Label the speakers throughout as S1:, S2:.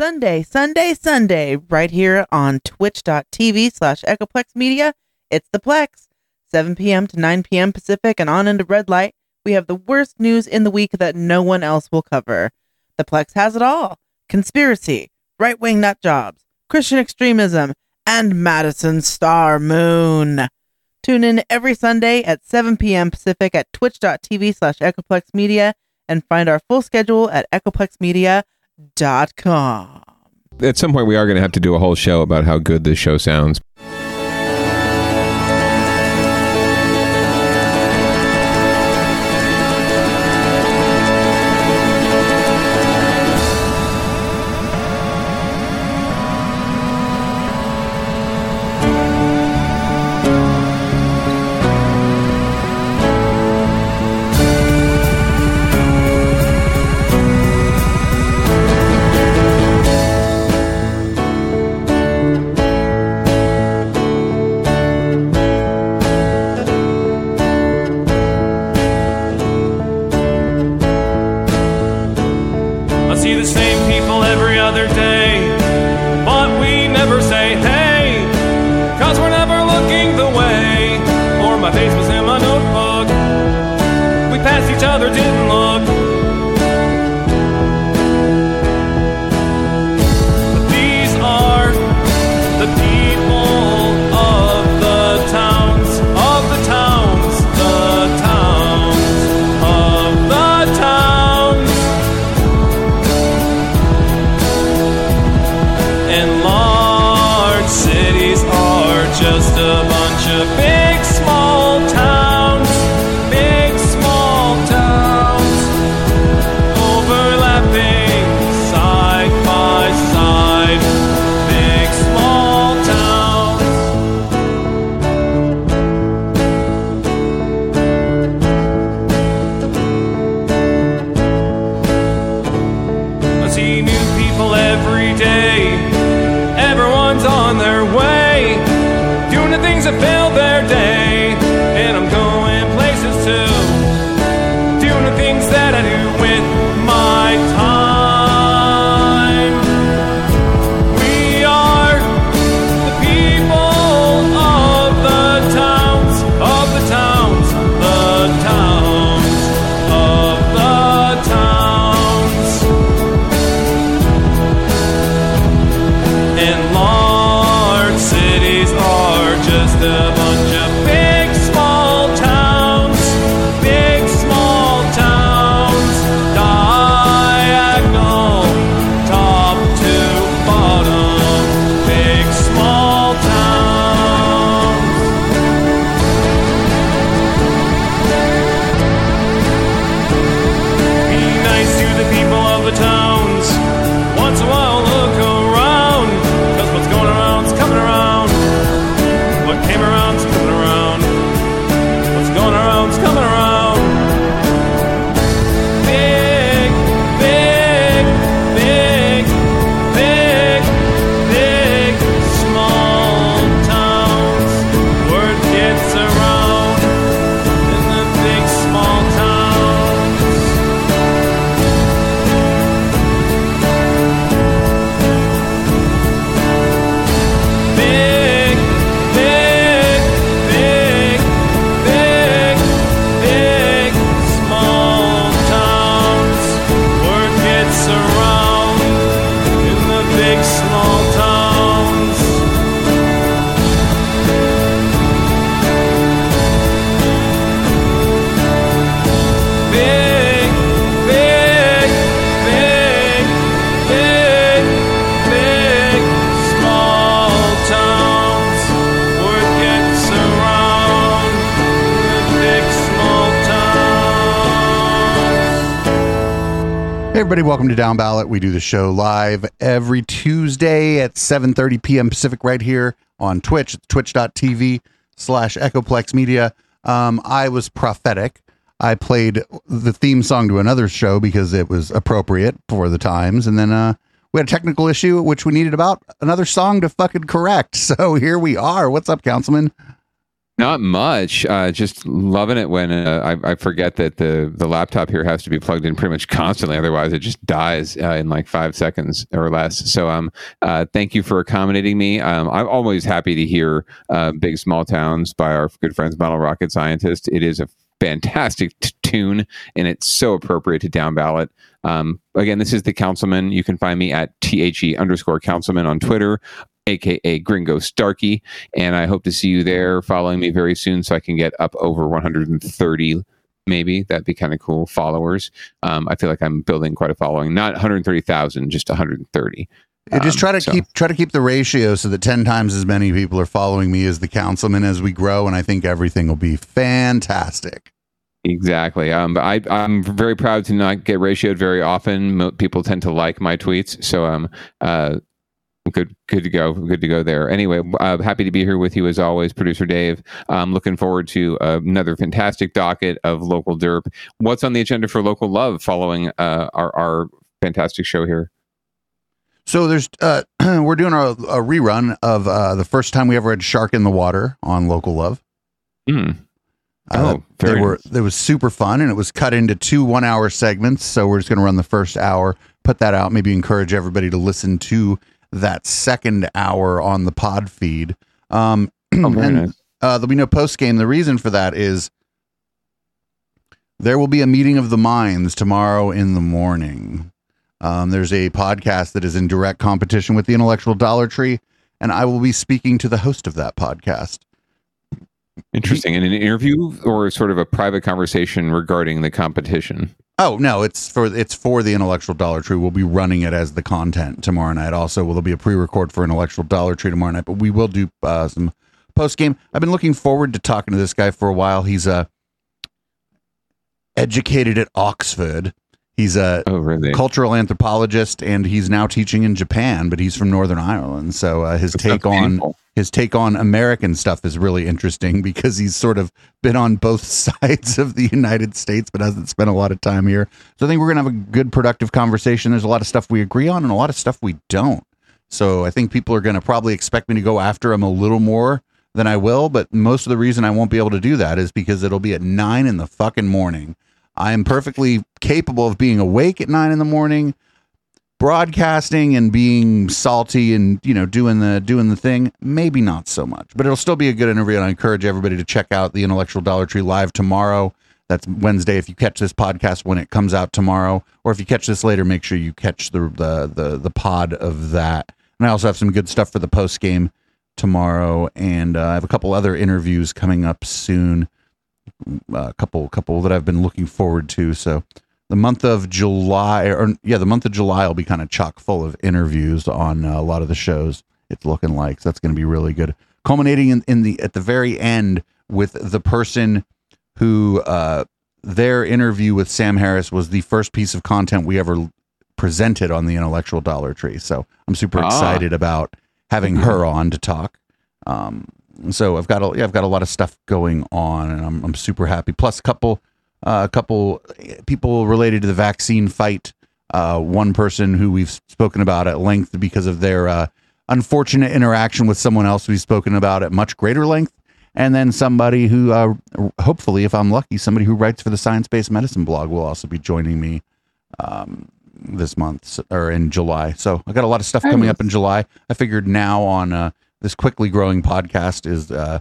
S1: Sunday, Sunday, Sunday, right here on twitch.tv slash Echoplex Media. It's the Plex. 7 p.m. to 9 p.m. Pacific and on into red light. We have the worst news in the week that no one else will cover. The Plex has it all conspiracy, right wing nut jobs, Christian extremism, and Madison Star Moon. Tune in every Sunday at 7 p.m. Pacific at twitch.tv slash Echoplex Media and find our full schedule at echoplexmedia.com.
S2: At some point, we are going to have to do a whole show about how good this show sounds.
S3: Doing the things that fill their day.
S4: Everybody, welcome to Down Ballot. We do the show live every Tuesday at 7.30 p.m. Pacific right here on Twitch. Twitch.tv slash Echoplex Media. Um, I was prophetic. I played the theme song to another show because it was appropriate for the times. And then uh, we had a technical issue, which we needed about another song to fucking correct. So here we are. What's up, Councilman?
S2: Not much. Uh, just loving it when uh, I, I forget that the the laptop here has to be plugged in pretty much constantly. Otherwise, it just dies uh, in like five seconds or less. So, um, uh, thank you for accommodating me. Um, I'm always happy to hear uh, "Big Small Towns" by our good friends Model Rocket Scientist. It is a fantastic t- tune, and it's so appropriate to down ballot. Um, again, this is the Councilman. You can find me at the underscore Councilman on Twitter aka Gringo Starkey. And I hope to see you there following me very soon so I can get up over 130 maybe that'd be kind of cool followers um, i feel like i'm building quite a following not 130000 just 130
S4: Yeah, just
S2: Um,
S4: try to
S2: so-
S4: keep try to keep the ratio so that ten times as many people are following me as the councilman as we grow, and I think everything will be fantastic.
S2: Exactly. Um, but I, I'm very proud to not get ratioed very often. Mo- people tend to like my tweets, so um, uh, good, good to go, good to go there. Anyway, uh, happy to be here with you as always, producer Dave. I'm looking forward to another fantastic docket of local derp. What's on the agenda for local love following uh, our our fantastic show here?
S4: So there's uh, we're doing a, a rerun of uh, the first time we ever had Shark in the Water on Local Love.
S2: Hmm.
S4: Uh,
S2: Oh,
S4: they
S2: very
S4: were
S2: nice.
S4: it was super fun and it was cut into two one hour segments. So we're just going to run the first hour, put that out, maybe encourage everybody to listen to that second hour on the pod feed. Um,
S2: Oh,
S4: and
S2: nice.
S4: uh, there'll be no post game. The reason for that is there will be a meeting of the minds tomorrow in the morning. Um, there's a podcast that is in direct competition with the Intellectual Dollar Tree, and I will be speaking to the host of that podcast.
S2: Interesting. In an interview or sort of a private conversation regarding the competition.
S4: Oh no, it's for it's for the Intellectual Dollar Tree. We'll be running it as the content tomorrow night. Also, will there be a pre-record for Intellectual Dollar Tree tomorrow night? But we will do uh, some post game. I've been looking forward to talking to this guy for a while. He's uh, educated at Oxford. He's a
S2: Oh, really?
S4: cultural anthropologist, and he's now teaching in Japan. But he's from Northern Ireland, so uh, his take on
S2: painful.
S4: his take on American stuff is really interesting because he's sort of been on both sides of the United States, but hasn't spent a lot of time here. So I think we're gonna have a good, productive conversation. There's a lot of stuff we agree on and a lot of stuff we don't. So I think people are gonna probably expect me to go after him a little more than I will, but most of the reason I won't be able to do that is because it'll be at nine in the fucking morning. I am perfectly capable of being awake at nine in the morning broadcasting and being salty and you know doing the doing the thing. Maybe not so much but it'll still be a good interview and i encourage everybody to check out the intellectual dollar tree live tomorrow. That's wednesday. If you catch this podcast when it comes out tomorrow or if you catch this later make sure you catch the the the, the pod of that. And i also have some good stuff for the post game tomorrow and uh, i have a couple other interviews coming up soon a couple couple that i've been looking forward to so the month of July, or yeah, the month of July will be kind of chock full of interviews on uh, a lot of the shows. It's looking like so that's going to be really good. Culminating in, in the at the very end with the person who uh, their interview with Sam Harris was the first piece of content we ever presented on the Intellectual Dollar Tree. So I'm super
S2: Ah.
S4: excited about having her on to talk. Um, so I've got a, yeah, I've got a lot of stuff going on, and I'm I'm super happy. Plus a couple uh, a couple people related to the vaccine fight. Uh, one person who we've spoken about at length because of their uh, unfortunate interaction with someone else we've spoken about at much greater length. And then somebody who, uh, hopefully, if I'm lucky, somebody who writes for the Science Based Medicine blog will also be joining me um, this month or in July. So I got a lot of stuff coming up in July. I figured now on uh, this quickly growing podcast is uh,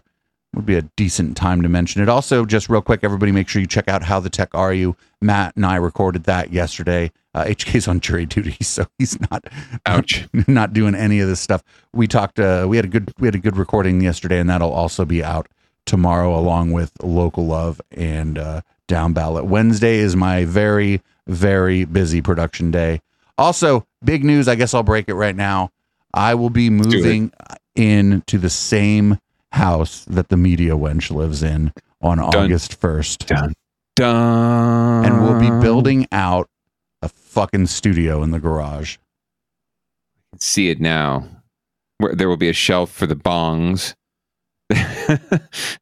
S4: would be a decent time to mention it. Also, just real quick, everybody, make sure you check out how the tech are you. Matt and I recorded that yesterday. Uh, HK's on jury duty, so he's not
S2: Ouch.
S4: not doing any of this stuff. We talked. Uh, we had a good we had a good recording yesterday, and that'll also be out tomorrow, along with local love and uh, down ballot. Wednesday is my very very busy production day. Also, big news. I guess I'll break it right now. I will be moving into the same house that the media wench lives in on August first,
S2: Done. Done.
S4: and we'll be building out a fucking studio in the garage.
S2: See it now. Where there will be a shelf for the bongs.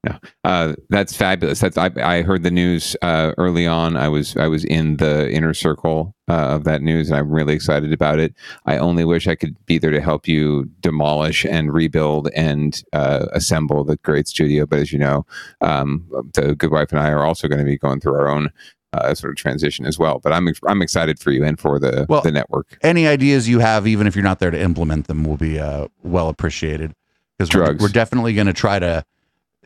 S2: no, uh, that's fabulous. That's I, I heard the news uh, early on. I was I was in the inner circle uh, of that news, and I'm really excited about it. I only wish I could be there to help you demolish and rebuild and uh, assemble the great studio. But as you know, um, the good wife and I are also going to be going through our own uh, sort of transition as well. But I'm I'm excited for you and for the
S4: Well,
S2: the network.
S4: Any ideas you have, even if you're not there to implement them, will be uh, well appreciated. Because we're, we're definitely going to try to,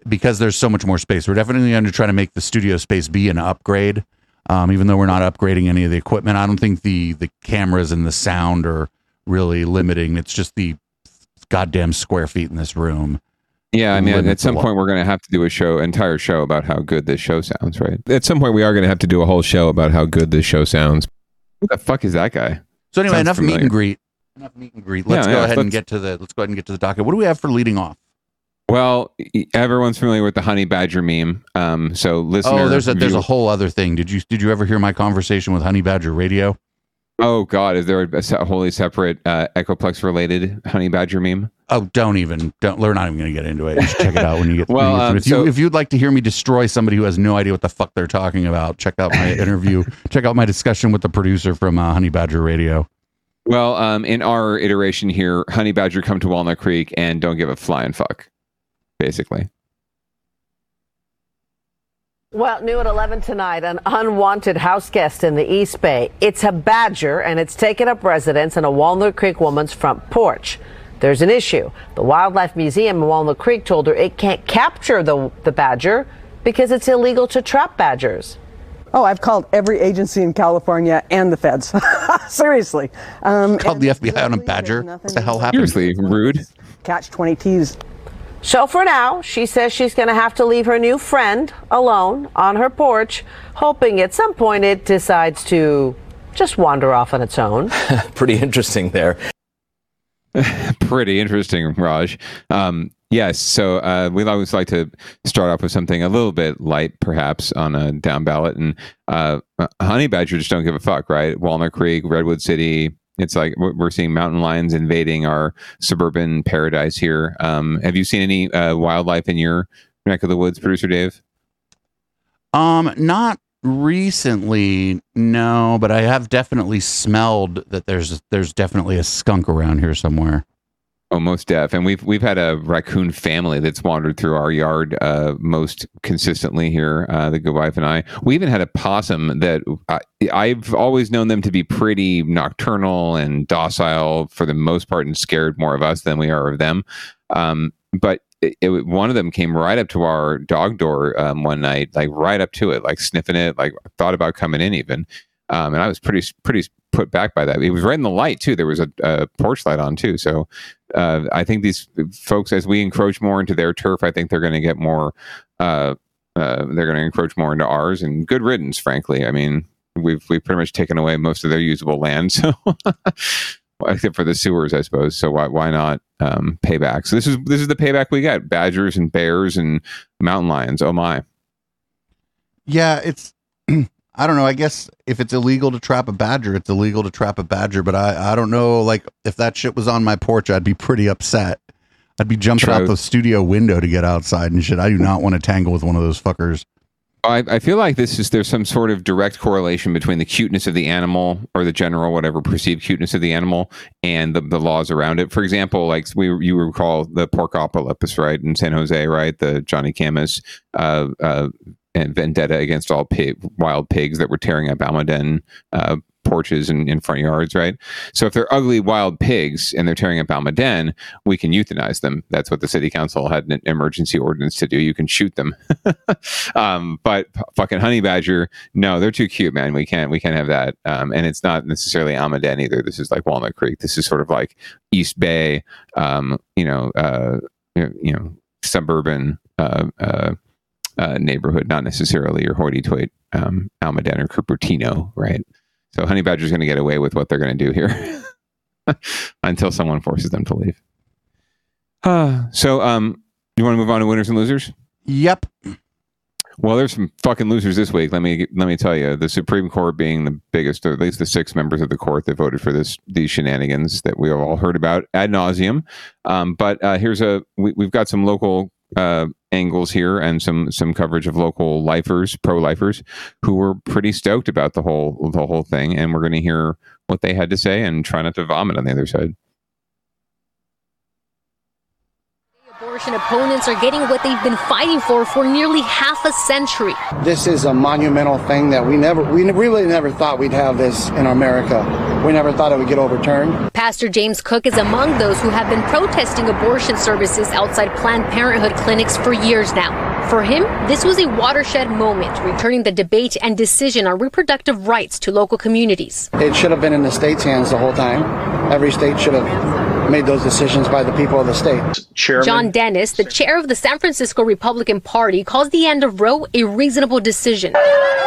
S4: because there's so much more space. We're definitely going to try to make the studio space be an upgrade. Um, even though we're not upgrading any of the equipment, I don't think the the cameras and the sound are really limiting. It's just the goddamn square feet in this room.
S2: Yeah, I mean, at some point we're going to have to do a show, entire show about how good this show sounds, right?
S5: At some point, we are going to have to do a whole show about how good this show sounds.
S2: Who the fuck is that guy?
S4: So anyway,
S2: Sounds
S4: enough meet
S2: familiar.
S4: and greet. Enough meet and greet. Let's
S2: Yeah,
S4: go
S2: yeah,
S4: ahead and
S2: let's-
S4: get to the. Let's go ahead and get to the docket. What do we have for leading off?
S2: Well, everyone's familiar with the honey badger meme. Um, so listener,
S4: Oh, there's a there's a whole other thing. Did you did you ever hear my conversation with Honey Badger Radio?
S2: oh god, is there a, se- wholly separate uh, Echoplex related honey badger meme?
S4: Oh, don't even don't. We're not even going to get into it. You should check it out when you get.
S2: Well,
S4: you get
S2: um,
S4: if, you,
S2: so-
S4: if you'd like to hear me destroy somebody who has no idea what the fuck they're talking about, check out my interview. check out my discussion with the producer from uh, Honey Badger Radio.
S2: Well, um, in our iteration here, honey badger come to Walnut Creek and don't give a flying fuck, basically.
S6: Well, new at 11 tonight, an unwanted house guest in the East Bay. It's a badger, and it's taken up residence in a Walnut Creek woman's front porch. There's an issue. The Wildlife Museum in Walnut Creek told her it can't capture the, the badger because it's illegal to trap badgers.
S7: Oh, I've called every agency in California and the feds. Seriously. Um,
S4: Called the FBI on a badger.
S7: there's
S4: What
S7: nothing
S4: the hell happened?
S2: Seriously, rude.
S7: Catch 20 T's.
S6: So for now, she says she's going to have to leave her new friend alone on her porch, hoping at some point it decides to just wander off on its own.
S8: pretty interesting there.
S2: Pretty interesting, Raj. Um, yes, so uh, we always like to start off with something a little bit light, perhaps on a down ballot. And uh, honey badger just don't give a fuck, right? Walnut Creek, Redwood City. It's like we're we're seeing mountain lions invading our suburban paradise here. Um, have you seen any uh, wildlife in your neck of the woods, producer Dave?
S4: Um, not recently, no, but I have definitely smelled that there's there's definitely a skunk around here somewhere.
S2: Oh, most deaf. And we've we've had a raccoon family that's wandered through our yard uh, most consistently here. Uh, the good wife and I. We even had a possum that I, I've always known them to be pretty nocturnal and docile for the most part, and scared more of us than we are of them. Um, but it, it, one of them came right up to our dog door um, one night, like right up to it, like sniffing it, like thought about coming in even. Um, and I was pretty pretty put back by that. It was right in the light too. There was a, a porch light on too. So uh, I think these folks, as we encroach more into their turf, I think they're going to get more. Uh, uh, they're going to encroach more into ours, and good riddance. Frankly, I mean, we've we've pretty much taken away most of their usable land, so except for the sewers, I suppose. So why why not um, pay back? So this is this is the payback we get: badgers and bears and mountain lions. Oh my!
S4: Yeah, it's I don't know. I guess if it's illegal to trap a badger, it's illegal to trap a badger. But I I don't know. Like if that shit was on my porch, I'd be pretty upset. I'd be jumping out the studio window to get outside and shit. I do not want to tangle with one of those fuckers.
S2: I, I feel like this is there's some sort of direct correlation between the cuteness of the animal or the general whatever perceived cuteness of the animal and the, the laws around it. For example, like we you recall the Porcopolis, right in San Jose, right? The Johnny Khamis uh, uh, and vendetta against all pig, wild pigs that were tearing up Almaden uh, porches and in front yards, right? So if they're ugly wild pigs and they're tearing up Almaden, we can euthanize them. That's what the city council had an emergency ordinance to do. You can shoot them. um, but fucking honey badger, no, they're too cute, man. We can't we can't have that. Um, and it's not necessarily Almaden either. This is like Walnut Creek. This is sort of like East Bay, um, you know, uh, you know, suburban uh, uh, uh, neighborhood, not necessarily your hoity-toity um, Almaden or Cupertino, right? So honey badger's going to get away with what they're going to do here until someone forces them to leave. Uh, so, um, you want to move on to winners and losers?
S4: Yep.
S2: Well, there's some fucking losers this week. Let me let me tell you. The Supreme Court being the biggest, or at least the six members of the court that voted for this these shenanigans that we have all heard about ad nauseum. Um, but uh, here's a we, we've got some local uh, angles here and some some coverage of local lifers, pro lifers, who were pretty stoked about the whole the whole thing, and we're going to hear what they had to say and try not to vomit on the other side.
S9: Abortion opponents are getting what they've been fighting for for nearly half a century.
S10: This is a monumental thing that we never, we really never thought we'd have this in America. We never thought it would get overturned.
S9: Pastor James Cook is among those who have been protesting abortion services outside Planned Parenthood clinics for years now. For him, this was a watershed moment, returning the debate and decision on reproductive rights to local communities.
S10: It should have been in the state's hands the whole time. Every state should have made those decisions by the people of the state.
S9: Chairman. John Dennis, the chair of the San Francisco Republican Party, calls the end of Roe a reasonable decision.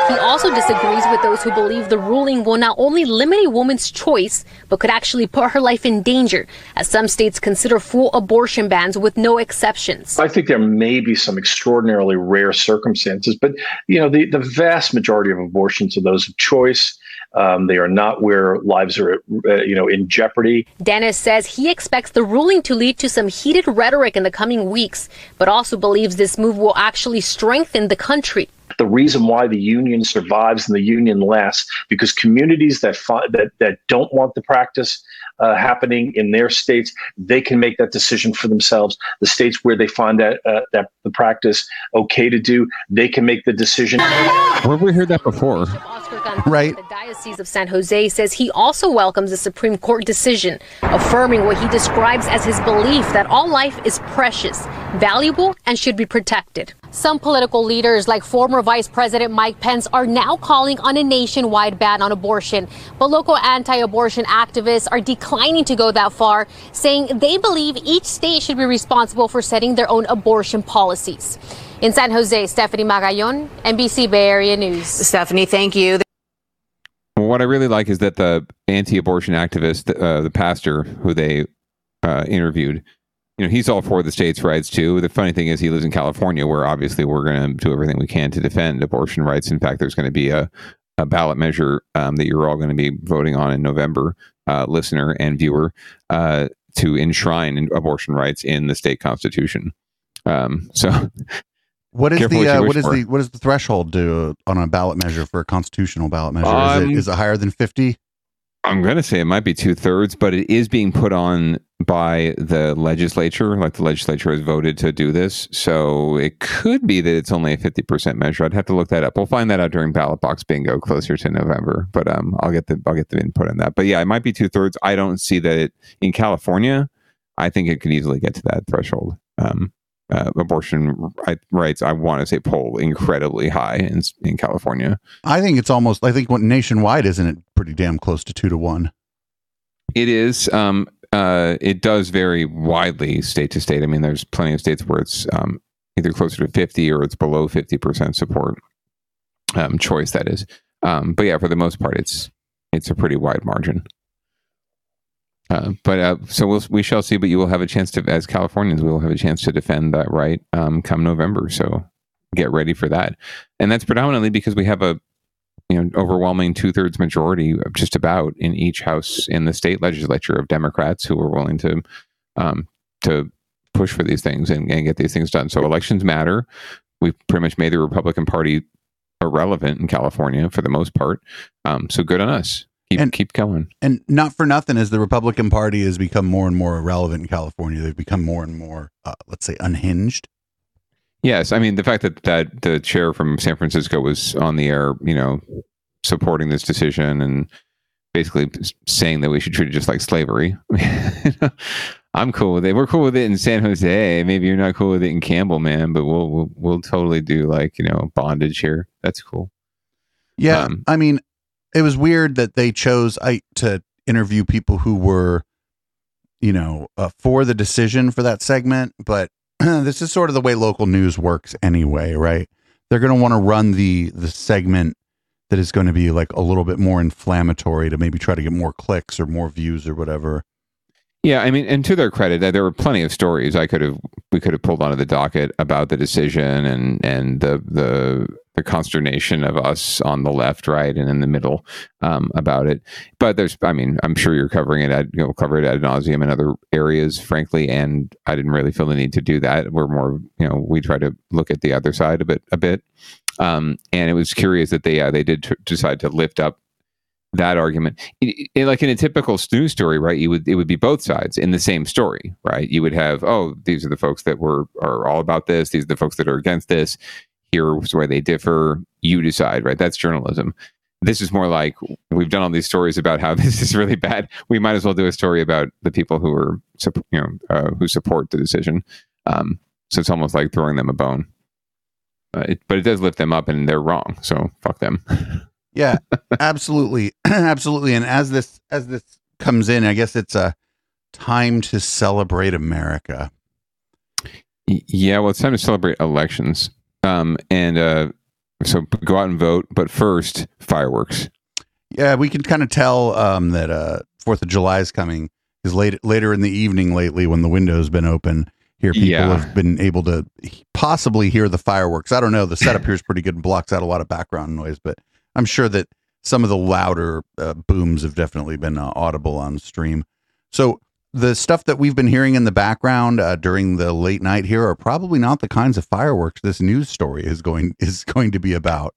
S9: He also disagrees with those who believe the ruling will not only limit a woman's choice, but could actually put her life in danger, as some states consider full abortion bans with no exceptions.
S11: I think there may be some extraordinarily rare circumstances, but you know, the, the vast majority of abortions are those of choice. Um, they are not where lives are, uh, you know, in jeopardy.
S9: Dennis says he expects the ruling to lead to some heated rhetoric in the coming weeks, but also believes this move will actually strengthen the country.
S11: The reason why the union survives and the union lasts because communities that fi- that that don't want the practice uh, happening in their states, they can make that decision for themselves. The states where they find that uh, that the practice okay to do, they can make the decision.
S2: Where have we heard that before?
S4: Right.
S9: The Diocese of San Jose says he also welcomes the Supreme Court decision, affirming what he describes as his belief that all life is precious, valuable, and should be protected. Some political leaders, like former Vice President Mike Pence, are now calling on a nationwide ban on abortion. But local anti abortion activists are declining to go that far, saying they believe each state should be responsible for setting their own abortion policies. In San Jose, Stephanie Magallon, NBC Bay Area News.
S12: Stephanie, thank you.
S2: What I really like is that the anti-abortion activist, uh, the pastor who they uh, interviewed, you know, he's all for the states' rights too. The funny thing is, he lives in California, where obviously we're going to do everything we can to defend abortion rights. In fact, there's going to be a, a ballot measure um, that you're all going to be voting on in November, uh, listener and viewer, uh, to enshrine abortion rights in the state constitution. Um, so
S4: What is
S2: Careful
S4: the
S2: what
S4: uh, what is
S2: for.
S4: the what is the threshold do on a ballot measure for a constitutional ballot measure?
S2: Um,
S4: is, it, is it higher than fifty?
S2: I'm going to say it might be two thirds, but it is being put on by the legislature. Like the legislature has voted to do this. So it could be that it's only a 50% measure. I'd have to look that up. We'll find that out during ballot box bingo closer to November. But um, I'll get the I'll get the input on that. But yeah, it might be two thirds. I don't see that it in California. I think it could easily get to that threshold. Um, uh, abortion rights, I want to say, poll incredibly high in in California.
S4: I think it's almost. I think what nationwide isn't it pretty damn close to two to one.
S2: It is. Um, uh, it does vary widely state to state. I mean, there's plenty of states where it's um, either closer to 50 or it's below 50% support um, choice. That is. Um, but yeah, for the most part, it's it's a pretty wide margin. Uh, but uh, so we'll, we shall see. But you will have a chance to, as Californians, we will have a chance to defend that right um, come November. So get ready for that. And that's predominantly because we have a you know overwhelming two thirds majority, just about in each house in the state legislature of Democrats who are willing to um, to push for these things and, and get these things done. So elections matter. We've pretty much made the Republican Party irrelevant in California for the most part. Um, so good on us. Keep
S4: And-
S2: keep going.
S4: And not for nothing, as the Republican Party has become more and more irrelevant in California, they've become more and more, uh, let's say, unhinged.
S2: Yes, I mean the fact that that the chair from San Francisco was on the air, you know, supporting this decision and basically saying that we should treat it just like slavery. I'm cool with it. We're cool with it in San Jose. Maybe you're not cool with it in Campbell, man, but we'll we'll, we'll totally do like you know bondage here. That's cool.
S4: Yeah,
S2: Um,
S4: I mean, it was weird that they chose I to interview people who were, you know, uh, for the decision for that segment. But this is sort of the way local news works anyway, right? They're going to want to run the the segment that is going to be like a little bit more inflammatory to maybe try to get more clicks or more views or whatever.
S2: Yeah, I mean, and to their credit, there were plenty of stories I could have we could have pulled onto the docket about the decision and and the the the consternation of us on the left, right, and in the middle um, about it. But there's, I mean, I'm sure you're covering it, at, you know, cover it ad nauseum in other areas, frankly. And I didn't really feel the need to do that. We're more, you know, we try to look at the other side a bit, a bit. Um, and it was curious that they, uh, they did t- decide to lift up that argument. It, it, like in a typical news story right you would it would be both sides in the same story right? You would have oh these are the folks that were are all about this these are the folks that are against this here's where they differ you decide right? That's journalism. This is more like we've done all these stories about how this is really bad. We might as well do a story about the people who are you know uh, who support the decision. Um, so it's almost like throwing them a bone. Uh, it, but it does lift them up and they're wrong so fuck them
S4: Yeah, absolutely, absolutely. And as this as this comes in, I guess it's a time to celebrate America.
S2: Yeah, well, it's time to celebrate elections, um, and uh, so go out and vote. But first, fireworks.
S4: Yeah, we can kind of tell um, that uh, Fourth of July is coming. Is late later in the evening lately when the window's been open. Here, people
S2: Yeah.
S4: have been able to possibly hear the fireworks. I don't know. The setup here is pretty good and blocks out a lot of background noise, but I'm sure that some of the louder uh, booms have definitely been uh, audible on stream. So the stuff that we've been hearing in the background uh, during the late night here are probably not the kinds of fireworks this news story is going is going to be about.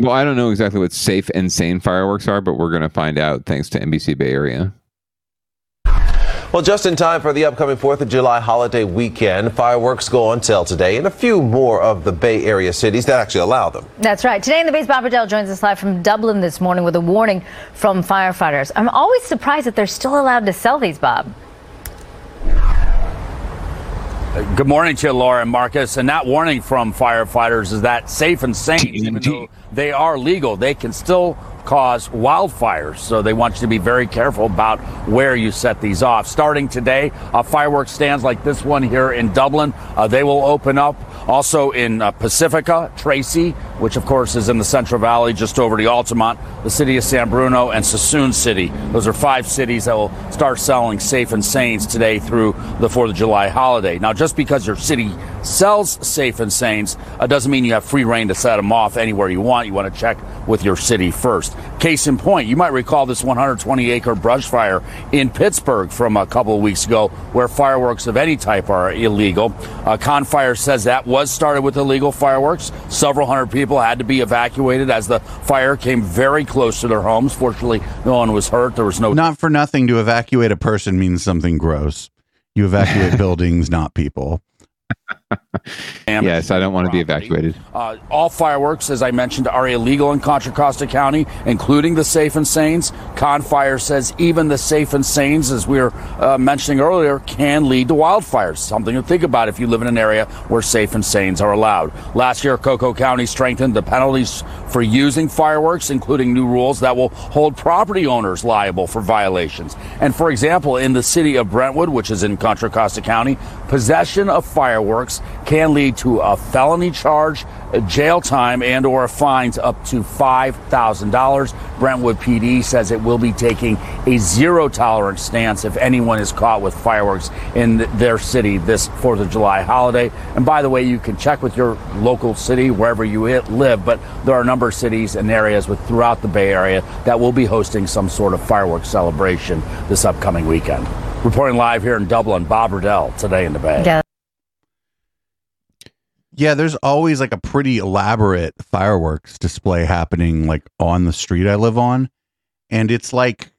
S2: Well, I don't know exactly what safe and sane fireworks are, but we're going to find out thanks to NBC Bay Area.
S12: Well, just in time for the upcoming 4th of July holiday weekend, fireworks go on sale today in a few more of the Bay Area cities that actually allow them.
S13: That's right. Today in the base, Bob Redell joins us live from Dublin this morning with a warning from firefighters. I'm always surprised that they're still allowed to sell these, Bob.
S14: Good morning to you, Laura and Marcus. And that warning from firefighters is that safe and sane, even though they are legal, they can still cause wildfires. So they want you to be very careful about where you set these off. Starting today, uh, fireworks stands like this one here in Dublin, uh, they will open up. Also in uh, Pacifica, Tracy, which of course is in the Central Valley, just over the Altamont, the city of San Bruno, and Suisun City. Those are five cities that will start selling safe and sanes today through the 4th of July holiday. Now, just because your city sells safe and sanes uh, doesn't mean you have free reign to set them off anywhere you want. You want to check with your city first. Case in point, you might recall this 120 acre brush fire in Pittsburg from a couple of weeks ago where fireworks of any type are illegal. Uh, Confire says that was started with illegal fireworks. Several hundred people had to be evacuated as the fire came very close to their homes. Fortunately, no one was hurt. There was no
S4: Not for nothing to evacuate a person means something gross. You evacuate buildings, not people.
S2: Yes, I don't want to be evacuated.
S14: Uh, all fireworks, as I mentioned, are illegal in Contra Costa County, including the Safe and Sanes. Confire says even the Safe and Sanes, as we were uh, mentioning earlier, can lead to wildfires. Something to think about if you live in an area where Safe and Sanes are allowed. Last year, Cocoa County strengthened the penalties for using fireworks, including new rules that will hold property owners liable for violations. And for example, in the city of Brentwood, which is in Contra Costa County, possession of fireworks can lead to a felony charge, a jail time, and or fines up to $5,000. Brentwood PD says it will be taking a zero tolerance stance if anyone is caught with fireworks in their city this 4th of July holiday. And by the way, you can check with your local city wherever you live, but there are a number of cities and areas with throughout the Bay Area that will be hosting some sort of fireworks celebration this upcoming weekend. Reporting live here in Dublin, Bob Redell, today in the Bay.
S13: Yeah.
S4: Yeah, there's always like a pretty elaborate fireworks display happening like on the street I live on. And it's like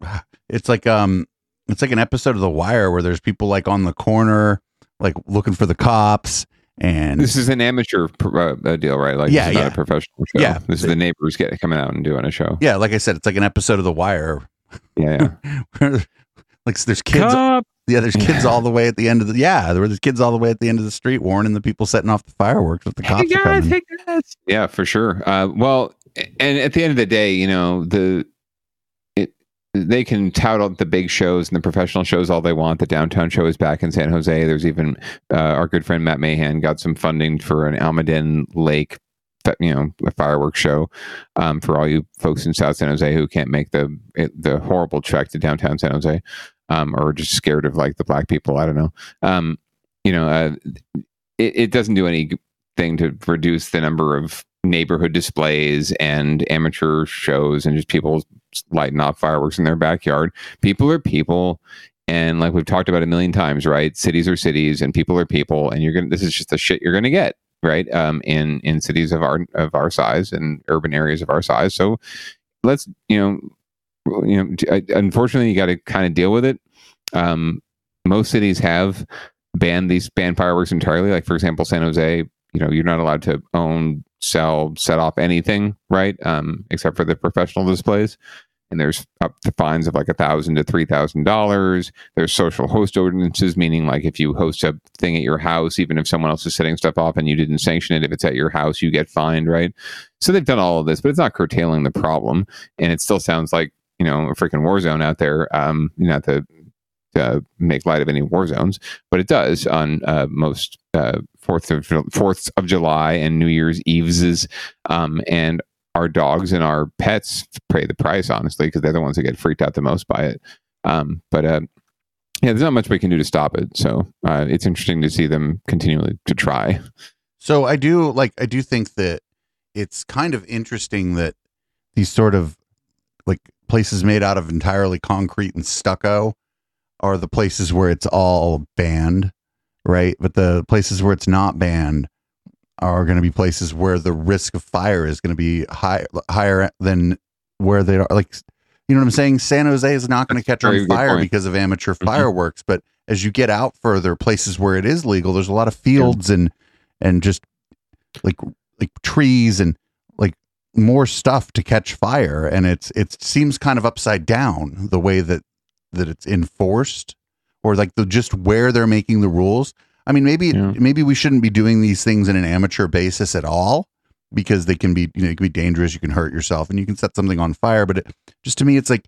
S4: it's like um it's like an episode of The Wire where there's people like on the corner like looking for the cops and
S2: This is an amateur pr- uh, uh, deal, right? Like,
S4: Yeah,
S2: this is not
S4: yeah.
S2: a professional show.
S4: Yeah.
S2: this is the neighbors get coming out and doing a show.
S4: yeah, like I said, it's like an episode of The Wire.
S2: Yeah,
S4: yeah. like there's kids
S2: Cop.
S4: Yeah, there's kids all the way at the end of the yeah, there were there's kids all the way at the end of the street warning the people setting off the fireworks if the cops are coming.
S2: Yeah, for sure. Uh, well, and at the end of the day, you know, the it they can tout out the big shows and the professional shows all they want. The downtown show is back in San Jose. There's even uh, our good friend Matt Mahan got some funding for an Almaden Lake, you know, a fireworks show um, for all you folks in South San Jose who can't make the the horrible trek to downtown San Jose. Um, or just scared of like the black people. I don't know. Um, you know, uh, it, it doesn't do anything to reduce the number of neighborhood displays and amateur shows and just people lighting off fireworks in their backyard. People are people. And like we've talked about a million times, right? Cities are cities and people are people. And you're going to, this is just the shit you're going to get, right? Um, in, in cities of our, of our size and urban areas of our size. So let's, you know, you know, unfortunately you got to kind of deal with it. Um, most cities have banned these banned fireworks entirely. Like for example, San Jose, you know, you're not allowed to own, sell, set off anything, right? Um, except for the professional displays. And there's up to fines of like a thousand to three thousand dollars. There's social host ordinances, meaning like if you host a thing at your house, even if someone else is setting stuff off and you didn't sanction it, if it's at your house, you get fined, right? So they've done all of this, but it's not curtailing the problem, and it still sounds like you know a freaking war zone out there. Um, not to uh, make light of any war zones, but it does on uh, most uh, Fourth of Fourths of July and New Year's Eves, um, and our dogs and our pets pay the price honestly because they're the ones that get freaked out the most by it. Um, but uh, yeah, there's not much we can do to stop it. So uh, it's interesting to see them continually to try.
S4: So I do like I do think that it's kind of interesting that these sort of like places made out of entirely concrete and stucco are the places where it's all banned, right? But the places where it's not banned are going to be places where the risk of fire is going to be high, higher than where they are. Like, you know what I'm saying? San Jose is not going to catch on fire
S2: point.
S4: because of amateur
S2: Mhm.
S4: fireworks. But as you get out further, places where it is legal, there's a lot of fields and and just like like trees and more stuff to catch fire. And it's it seems kind of upside down the way that that it's enforced or like the just where they're making the rules. I mean, maybe maybe we shouldn't be doing these things in an amateur basis at all because they can be you know, it can be dangerous. You can hurt yourself and you can set something on fire. But it, just to me, it's like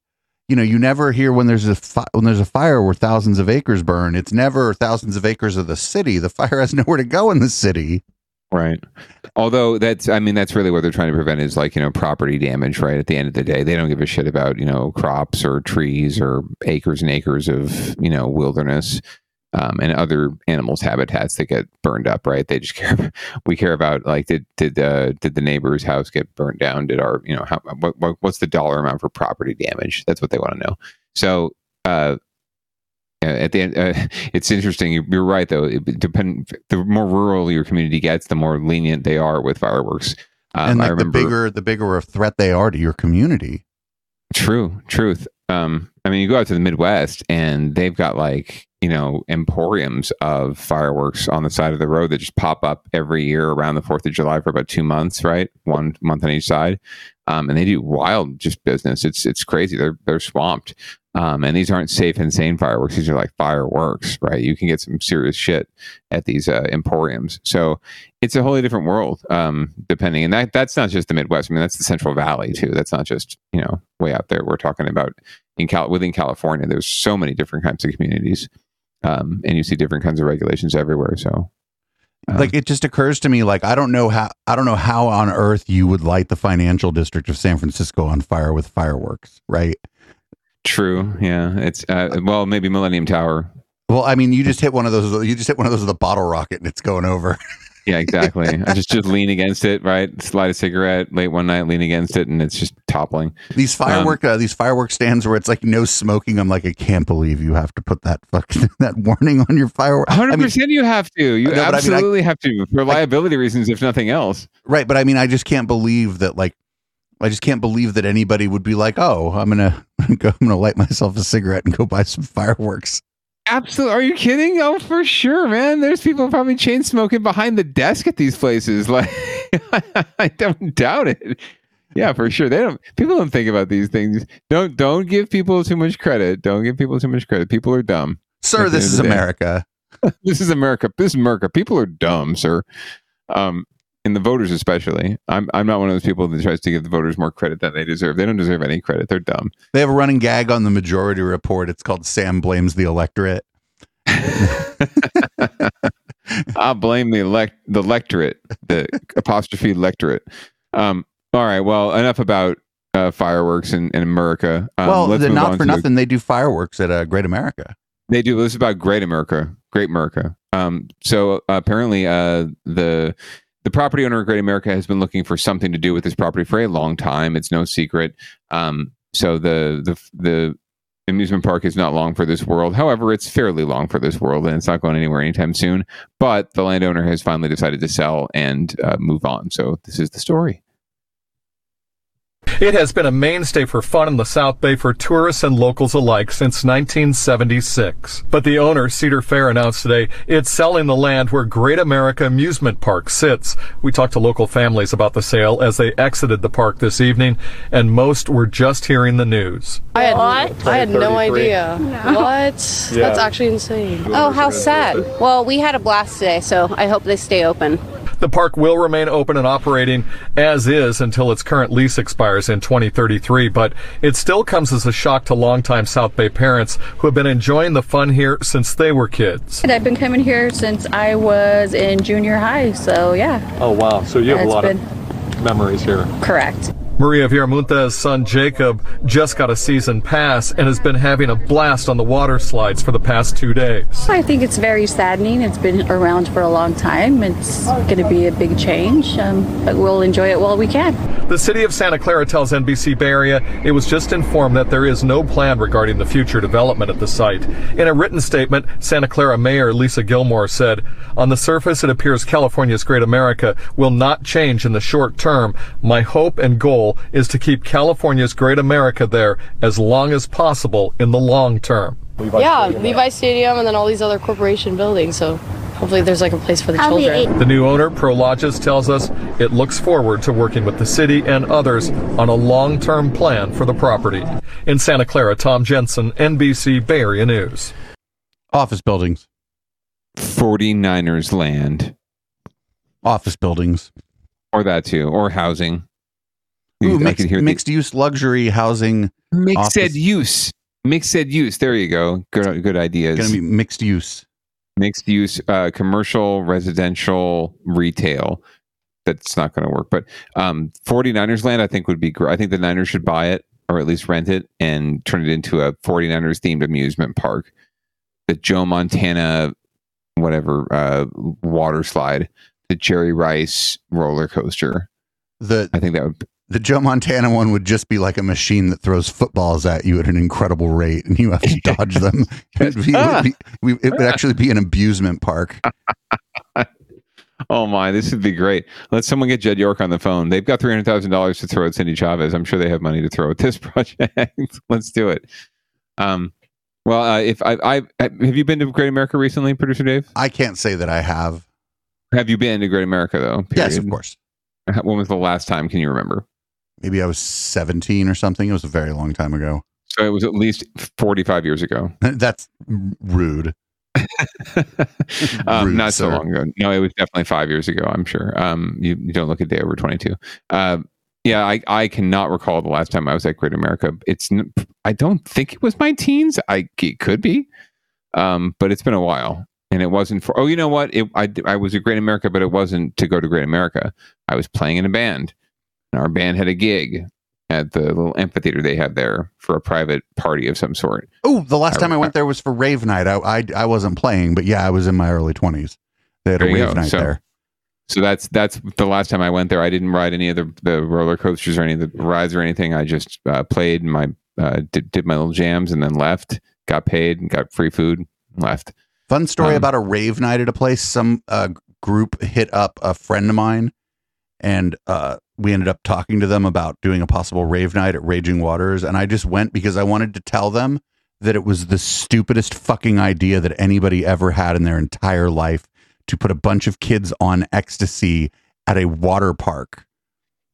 S4: you know, you never hear when there's a fi- when there's a fire where thousands of acres burn. It's never thousands of acres of the city. The fire has nowhere to go in the city.
S2: Right. Although that's, I mean, that's really what they're trying to prevent is like, you know, property damage, right? At the end of the day, they don't give a shit about, you know, crops or trees or acres and acres of, you know, wilderness um, and other animals' habitats that get burned up, right? They just care, we care about like, did, did, uh, did the neighbor's house get burned down? Did our, you know, how, what, what, what's the dollar amount for property damage? That's what they want to know. So, uh, at the end, uh, it's interesting. You're, you're right, though. It depend. The more rural your community gets, the more lenient they are with fireworks. Um,
S4: and like the bigger the bigger a threat they are to your community.
S2: True, truth. Um, I mean, you go out to the Midwest, and they've got like you know emporiums of fireworks on the side of the road that just pop up every year around the Fourth of July for about two months, right? One month on each side, um, and they do wild just business. It's it's crazy. They're they're swamped. Um, and these aren't safe and sane fireworks. These are like fireworks, right? You can get some serious shit at these uh, emporiums. So it's a wholly different world, um, depending. And that that's not just the Midwest. I mean, that's the Central Valley too. That's not just you know way out there. We're talking about in Cal within California. There's so many different kinds of communities, um, and you see different kinds of regulations everywhere. So
S4: like it just occurs to me like I don't know how I don't know how on earth you would light the financial district of San Francisco on fire with fireworks, right?
S2: True, yeah. It's uh, well, maybe Millennium Tower.
S4: Well, I mean, you just hit one of those. You just hit one of those with a bottle rocket, and it's going over.
S2: Yeah, exactly. I just just lean against it, right? Light a cigarette late one night, lean against it, and it's just toppling.
S4: These firework, uh, these firework stands where it's like no smoking. I'm like, I can't believe you have to put that fucking that warning on your firework.
S2: Hundred percent, you have to. You
S4: I know, but I mean, I-
S2: absolutely have to for liability reasons, if nothing else.
S4: Right, but I mean, I just can't believe that. Like, I just can't believe that anybody would be like, "Oh, I'm gonna go, I'm gonna light myself a cigarette and go buy some fireworks."
S2: Absolutely. Are you kidding? Oh, for sure, man. There's people probably chain smoking behind the desk at these places. Like, I don't doubt it. Yeah, for sure. They don't. People don't think about these things. Don't don't give people too much credit. Don't give people too much credit. People are dumb.
S4: Sir, this is. America.
S2: this is America. This is America. People are dumb, sir. Um, and the voters especially. I'm I'm not one of those people that tries to give the voters more credit than they deserve. They don't deserve any credit. They're dumb.
S4: They have a running gag on the Majority Report. It's called "Sam blames the electorate."
S2: I blame the elect the electorate, the apostrophe electorate. Um, all right. Well, enough about uh, fireworks in, in America. Um,
S4: well, not for nothing, they do fireworks at uh, Great America.
S2: They do. This is about Great America, Great America. Um, so uh, apparently, uh, the the property owner of Great America has been looking for something to do with this property for a long time. It's no secret. Um, so the the the amusement park is not long for this world. However, it's fairly long for this world, and it's not going anywhere anytime soon. But the landowner has finally decided to sell and uh, move on. So this is the story.
S15: It has been a mainstay for fun in the South Bay for tourists and locals alike since 1976. But the owner, Cedar Fair, announced today it's selling the land where Great America Amusement Park sits. We talked to local families about the sale as they exited the park this evening, and most were just hearing the news.
S16: I had, I had no idea. What?
S15: Yeah.
S16: That's actually insane.
S17: Oh, how sad. Well, we had a blast today, so I hope they stay open.
S15: The park will remain open and operating as is until its current lease expires in 2033, but it still comes as a shock to longtime South Bay parents who have been enjoying the fun here since they were kids.
S18: I've been coming here since I was in junior high, so yeah,
S15: Oh, wow. So you
S18: have a lot of
S15: of memories here.
S18: correct.
S15: Maria Viramonta's son Jacob just got a season pass and has been having a blast on the water slides for the past two days.
S18: I think it's very saddening. It's been around for a long time. It's going to be a big change, um, but we'll enjoy it while we can.
S15: The city of Santa Clara tells NBC Bay Area it was just informed that there is no plan regarding the future development at the site. In a written statement, Santa Clara Mayor Lisa Gilmore said, On the surface, it appears California's Great America will not change in the short term. My hope and goal is to keep California's Great America there as long as possible in the long term.
S16: Yeah, Levi Stadium and then all these other corporation buildings. So hopefully there's like a place for the children.
S15: The new owner, Prologis, tells us it looks forward to working with the city and others on a long term plan for the property. In Santa Clara, Tom Jensen, NBC Bay Area News.
S4: Office buildings.
S2: 49ers land.
S4: Office buildings.
S2: Or that too. Or housing.
S4: Ooh,
S2: I
S4: mixed,
S2: could hear the-
S4: mixed use luxury housing.
S2: Mixed
S4: office.
S2: use. Mixed use. There you go. Good good ideas.
S4: Gonna be mixed use.
S2: Mixed use, uh, commercial, residential, retail. That's not going to work. But um, 49ers land, I think, would be great. I think the Niners should buy it or at least rent it and turn it into a 49ers themed amusement park. The Joe Montana, whatever, uh, water slide, the Jerry Rice roller coaster.
S4: The
S2: I think that would
S4: the Joe Montana one would just be like a machine that throws footballs at you at an incredible rate, and you have to dodge them. It'd be- it would be- it would actually be an amusement park.
S2: Oh my, this would be great. Let someone get Jed York on the phone. They've got three hundred thousand dollars to throw at Cindy Chavez. I'm sure they have money to throw at this project. Let's do it. Um, well, uh, if I, I have you been to Great America recently, producer Dave?
S4: I can't say that I have.
S2: Have you been to Great America though?
S4: Yes, of course.
S2: When was the last time? Can you remember?
S4: Maybe I was 17 or something. It was a very long time ago.
S2: So it was at least forty-five years ago.
S4: That's rude.
S2: um,
S4: Rude,
S2: not so long ago. No, it was definitely five years ago. I'm sure. Um, you, you don't look a day over 22. Uh, yeah, I, I cannot recall the last time I was at Great America. It's I don't think it was my teens. I it could be, um, but it's been a while, and it wasn't for. Oh, you know what? It, I I was at Great America, but it wasn't to go to Great America. I was playing in a band, and our band had a gig at the little amphitheater they have there for a private party of some sort.
S4: Oh, the last time I went there was for rave night. I, I I wasn't playing, but yeah, I was in my early 20s. They had a rave
S2: go.
S4: night
S2: So-
S4: there.
S2: So that's that's the last time I went there. I didn't ride any of the, the roller coasters or any of the rides or anything. I just uh, played my uh, did, did my little jams and then left. Got paid and got free food. Left.
S4: Fun story
S2: Um,
S4: about a rave night at a place. Some uh, group hit up a friend of mine, and uh, we ended up talking to them about doing a possible rave night at Raging Waters. And I just went because I wanted to tell them that it was the stupidest fucking idea that anybody ever had in their entire life to put a bunch of kids on ecstasy at a water park.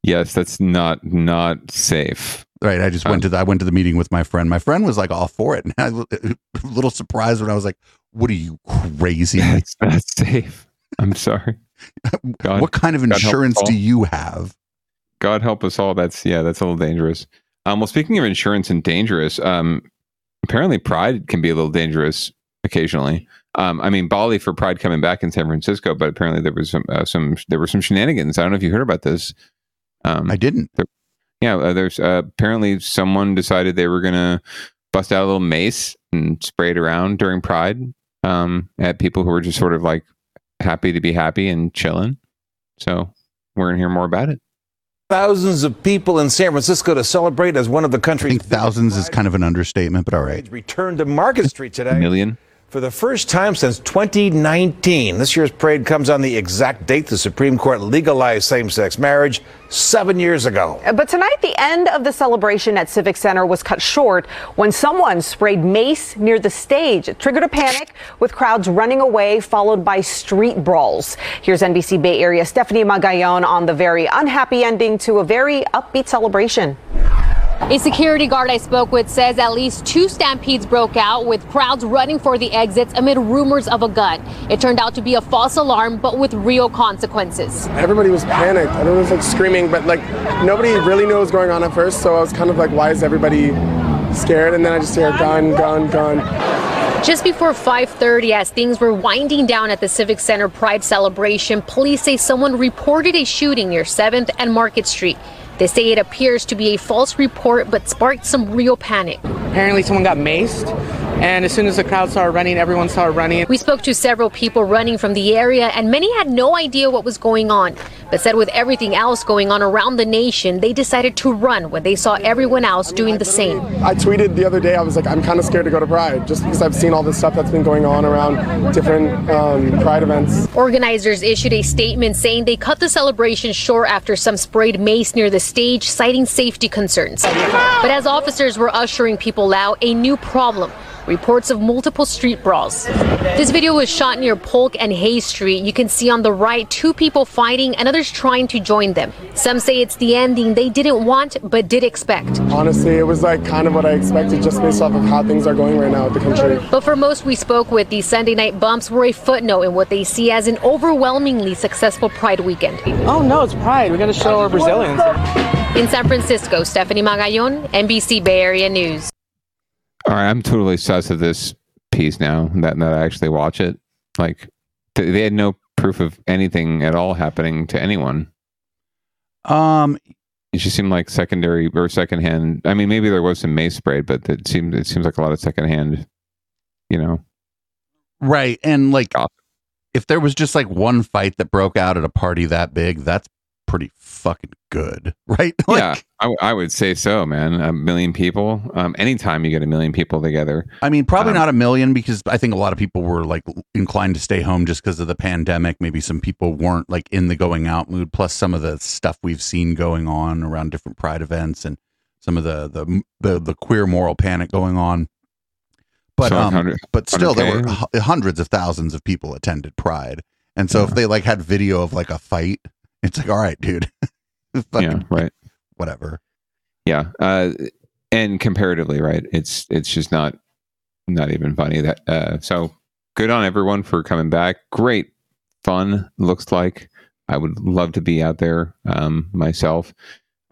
S2: Yes, that's not not safe.
S4: Right. I just went to the I went to the meeting with my friend. My friend was like all for it. And I was uh, a little surprised when I was like, What are you crazy?
S2: That's not safe. I'm sorry. God-
S4: what kind of
S2: God
S4: insurance do you have?
S2: God help us all. That's yeah, that's a little dangerous. Um, well, speaking of insurance and dangerous, um, apparently Pride can be a little dangerous occasionally. Um, I mean, Bali for Pride coming back in San Francisco, but apparently there was some uh, some there were some shenanigans. I don't know if you heard about this. Um,
S4: I didn't.
S2: There, yeah, uh, there's uh, apparently someone decided they were gonna bust out a little mace and spray it around during Pride um, at people who were just sort of like happy to be happy and chilling. So we're gonna hear more about it.
S19: Thousands of people in San Francisco to celebrate as one of the
S4: I think thousands is kind of an understatement, but all right.
S19: returned to Market Street
S2: A
S19: today
S2: million.
S19: For the first time since 2019. This year's parade comes on the exact date the Supreme Court legalized same-sex marriage seven years ago.
S20: Uh, but tonight, the end of the celebration at Civic Center was cut short when someone sprayed mace near the stage. It triggered a panic with crowds running away, followed by street brawls. Here's NBC Bay Area Stephanie Magallon on the very unhappy ending to a very upbeat celebration.
S9: A security guard I spoke with says at least two stampedes broke out with crowds running for the exits amid rumors of a gun. It turned out to be a false alarm, but with real consequences.
S21: Everybody was panicked. Everyone was like screaming, but like nobody really knew what was going on at first. So I was kind of like, why is everybody scared? And then I just hear gun, gun, gun.
S9: Just before 5:30 as things were winding down at the Civic Center Pride celebration, police say someone reported a shooting near 7th and Market Street. They say it appears to be a false report but sparked some real panic.
S22: Apparently, someone got maced, and as soon as the crowd started running, everyone started running.
S9: We spoke to several people running from the area, and many had no idea what was going on, but said with everything else going on around the nation, they decided to run when they saw everyone else doing the same.
S21: I tweeted the other day, I was like, I'm kind of scared to go to Pride just because I've seen all this stuff that's been going on around different um, Pride events.
S9: Organizers issued a statement saying they cut the celebration short after some sprayed mace near the stage, citing safety concerns. But as officers were ushering people out, a new problem. Reports of multiple street brawls. This video was shot near Polk and Hayes Street. You can see on the right two people fighting and others trying to join them. Some say it's the ending they didn't want but did expect.
S21: Honestly, it was like kind of what I expected just based off of how things are going right now with the country.
S9: But for most we spoke with, these Sunday night bumps were a footnote in what they see as an overwhelmingly successful Pride weekend.
S22: Oh no, it's Pride. We got to show our Brazilians.
S9: In San Francisco, Stephanie Magallon, NBC Bay Area News.
S2: All right, I'm totally sus of this piece now that, that I actually watch it. Like, th- they had no proof of anything at all happening to anyone.
S4: Um,
S2: it just seemed like secondary or secondhand. I mean, maybe there was some mace sprayed, but it seemed it seems like a lot of secondhand. You know,
S4: Right. And like, if there was just like one fight that broke out at a party that big, that's pretty fucking good. Right. Like,
S2: yeah, I, w- I would say so, man. A million people. Um, anytime you get a million people together,
S4: I mean, probably
S2: Um,
S4: not a million because I think a lot of people were like inclined to stay home just because of the pandemic. Maybe some people weren't like in the going out mood. Plus, some of the stuff we've seen going on around different Pride events and some of the the the, the queer moral panic going on. But
S2: So,
S4: um,
S2: 100
S4: but still, there were
S2: 100K?
S4: hundreds of thousands of people attended Pride, and so if they like had video of like a fight, it's like, all right, dude,
S2: yeah, right.
S4: whatever.
S2: Yeah, uh, and comparatively, right? It's it's just not not even funny that. Uh, so good on everyone for coming back. Great fun looks like. I would love to be out there um, myself.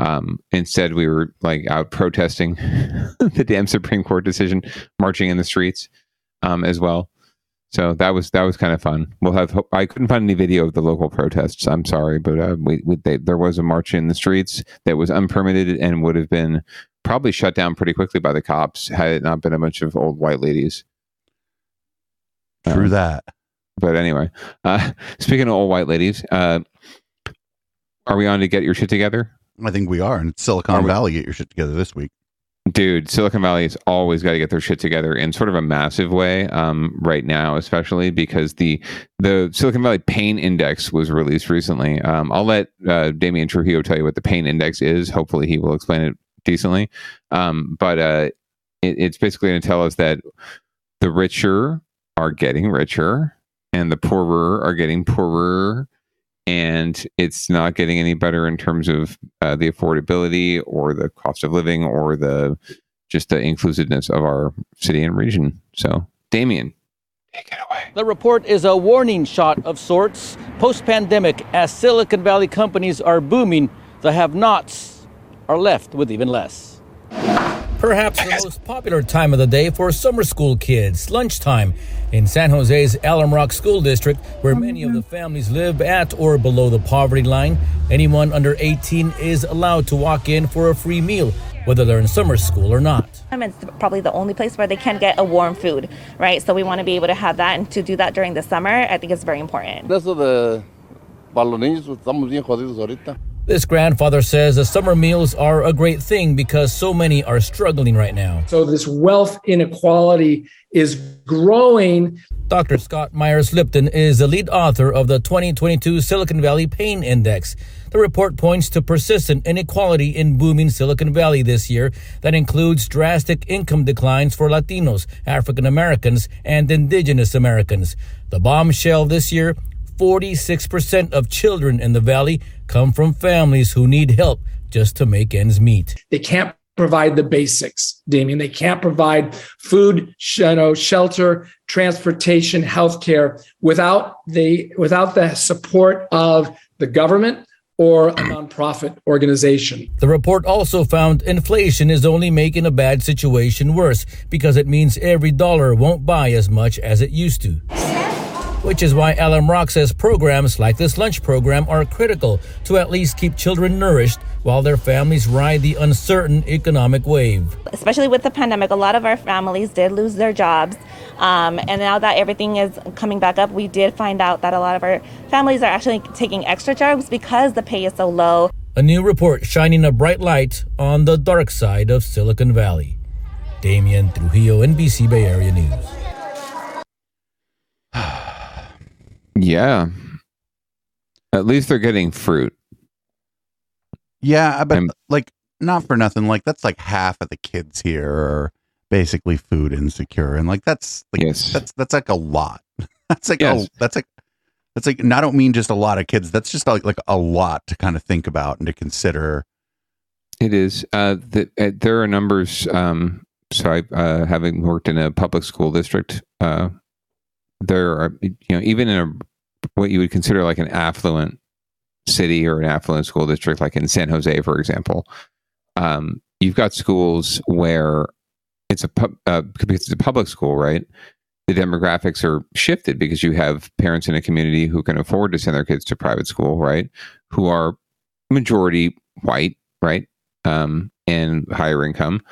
S2: Um, instead, we were like out protesting the damn Supreme Court decision, marching in the streets um, as well. So that was that was kind of fun. We'll have. I couldn't find any video of the local protests. I'm sorry, but uh, we, we they, there was a march in the streets that was unpermitted and would have been probably shut down pretty quickly by the cops had it not been a bunch of old white ladies.
S4: True that.
S2: But anyway, uh, speaking of old white ladies, uh, are we on to get your shit together?
S4: I think we are, and it's Silicon Valley. Get your shit together this week.
S2: Dude, Silicon Valley has always got to get their shit together in sort of a massive way um, right now, especially because the the Silicon Valley Pain Index was released recently. Um, I'll let uh, Damian Trujillo tell you what the Pain Index is. Hopefully, he will explain it decently. Um, but uh, it, it's basically going to tell us that the richer are getting richer and the poorer are getting poorer and it's not getting any better in terms of uh, the affordability or the cost of living or the just the inclusiveness of our city and region. So, Damian, take it away.
S23: The report is a warning shot of sorts. Post pandemic, as Silicon Valley companies are booming, the have nots are left with even less.
S24: Perhaps the most popular time of the day for summer school kids, lunchtime, in San Jose's Alum Rock School District, where many of the mm-hmm. families live at or below the poverty line. Anyone under 18 is allowed to walk in for a free meal, whether they're in summer school or not.
S25: It's probably the only place where they can get a warm food, right? So we want to be able to have that, and to do that during the summer, I think it's very important.
S26: Eso de para los niños estamos bien jodidos ahorita.
S24: This grandfather says the summer meals are a great thing because so many are struggling right now.
S27: So this wealth inequality is growing.
S24: Dr. Scott Myers Lipton is the lead author of the 2022 Silicon Valley Pain Index. The report points to persistent inequality in booming Silicon Valley this year that includes drastic income declines for Latinos, African Americans, and Indigenous Americans. The bombshell this year 46% of children in the valley come from families who need help just to make ends meet.
S27: They can't provide the basics, Damian. They can't provide food, you know, shelter, transportation, healthcare without the without the support of the government or a nonprofit organization.
S24: The report also found inflation is only making a bad situation worse because it means every dollar won't buy as much as it used to which is why Alum Rock says programs like this lunch program are critical to at least keep children nourished while their families ride the uncertain economic wave.
S25: Especially with the pandemic, a lot of our families did lose their jobs. Um, and now that everything is coming back up, we did find out that a lot of our families are actually taking extra jobs because the pay is so low.
S24: A new report shining a bright light on the dark side of Silicon Valley. Damian Trujillo, NBC Bay Area News.
S2: Yeah. At least they're getting fruit.
S4: Yeah, but like not for nothing. Like that's like half of the kids here are basically food insecure, and like that's like
S2: yes.
S4: that's that's like a lot. that's like
S2: Yes.
S4: a, that's like that's like. And I don't mean just a lot of kids. That's just like like a lot to kind of think about and to consider.
S2: It is. Uh, the, uh, there are numbers. Um, so I, uh, having worked in a public school district, uh, there are, you know, even in a what you would consider like an affluent city or an affluent school district, like in San Jose, for example, um, you've got schools where it's a pub, uh, it's a public school, right? The demographics are shifted because you have parents in a community who can afford to send their kids to private school, right? Who are majority white, right? Um, and higher income.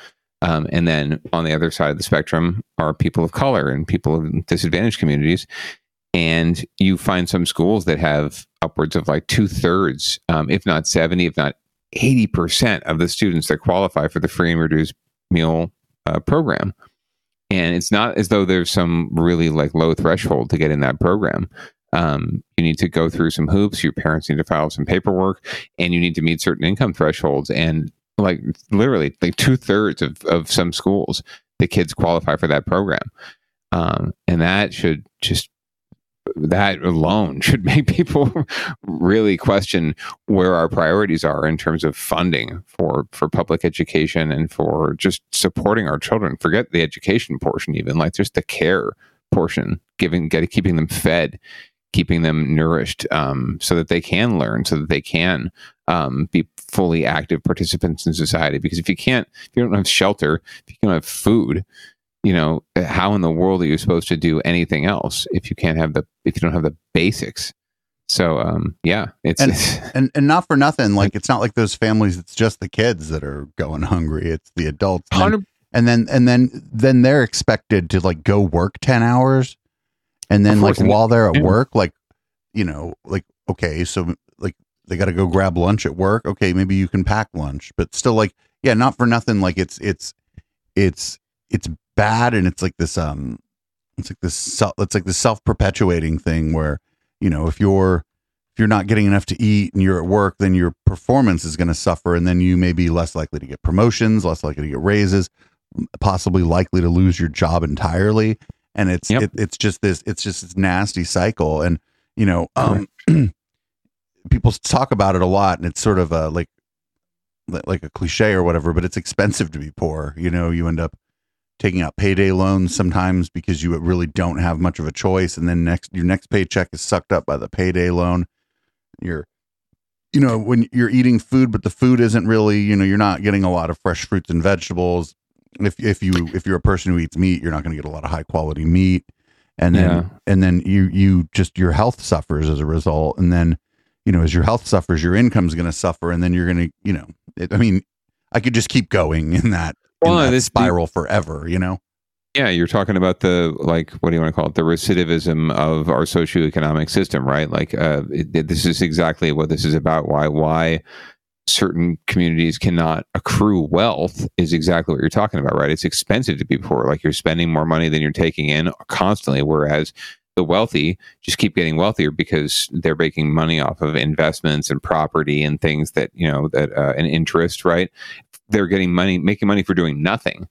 S2: Um, and then on the other side of the spectrum are people of color and people in disadvantaged communities. And you find some schools that have upwards of like two thirds, um, if not 70, if not 80% of the students that qualify for the free and reduced meal uh, program. And it's not as though there's some really like low threshold to get in that program. Um, you need to go through some hoops. Your parents need to file some paperwork, and you need to meet certain income thresholds. And like literally, like two thirds of, of some schools, the kids qualify for that program. Um, and that should just that alone should make people really question where our priorities are in terms of funding for for public education and for just supporting our children forget the education portion even like just the care portion giving getting keeping them fed keeping them nourished um, so that they can learn so that they can um, be fully active participants in society because if you can't if you don't have shelter if you don't have food you know how in the world are you supposed to do anything else if you can't have the if you don't have the basics so um yeah it's,
S4: and,
S2: it's
S4: and and not for nothing. Like it's not like those families. It's just the kids that are going hungry. It's the adults. And then, and then and then then they're expected to like go work ten hours, and then like while they're at work, like you know, like okay, so like they got to go grab lunch at work. Okay, maybe you can pack lunch, but still, like yeah, not for nothing. Like it's it's it's it's bad, and it's like this um, it's like this self, it's like this self perpetuating thing where you know if you're if you're not getting enough to eat and you're at work, then your performance is going to suffer, and then you may be less likely to get promotions, less likely to get raises, possibly likely to lose your job entirely. And it's it, it's just this it's just this nasty cycle, and you know, um, people talk about it a lot, and it's sort of a like like a cliche or whatever, but it's expensive to be poor. You know, you end up taking out payday loans sometimes because you really don't have much of a choice, and then next your next paycheck is sucked up by the payday loan. You're you know when you're eating food but the food isn't really you know you're not getting a lot of fresh fruits and vegetables if if you if you're a person who eats meat, you're not going to get a lot of high quality meat, and then
S2: Yeah.
S4: and then you you just your health suffers as a result, and then you know as your health suffers, your income's going to suffer, and then you're going to you know it, I mean I could just keep going in that, in that
S2: this-
S4: spiral forever, you know.
S2: Yeah, you're talking about the like what do you want to call it? The recidivism of our socioeconomic system, right? Like uh, it- this is exactly what this is about. Why why certain communities cannot accrue wealth is exactly what you're talking about, right? It's expensive to be poor. Like you're spending more money than you're taking in constantly, whereas the wealthy just keep getting wealthier because they're making money off of investments and property and things that you know that uh, interest, right? They're getting money, making money for doing nothing.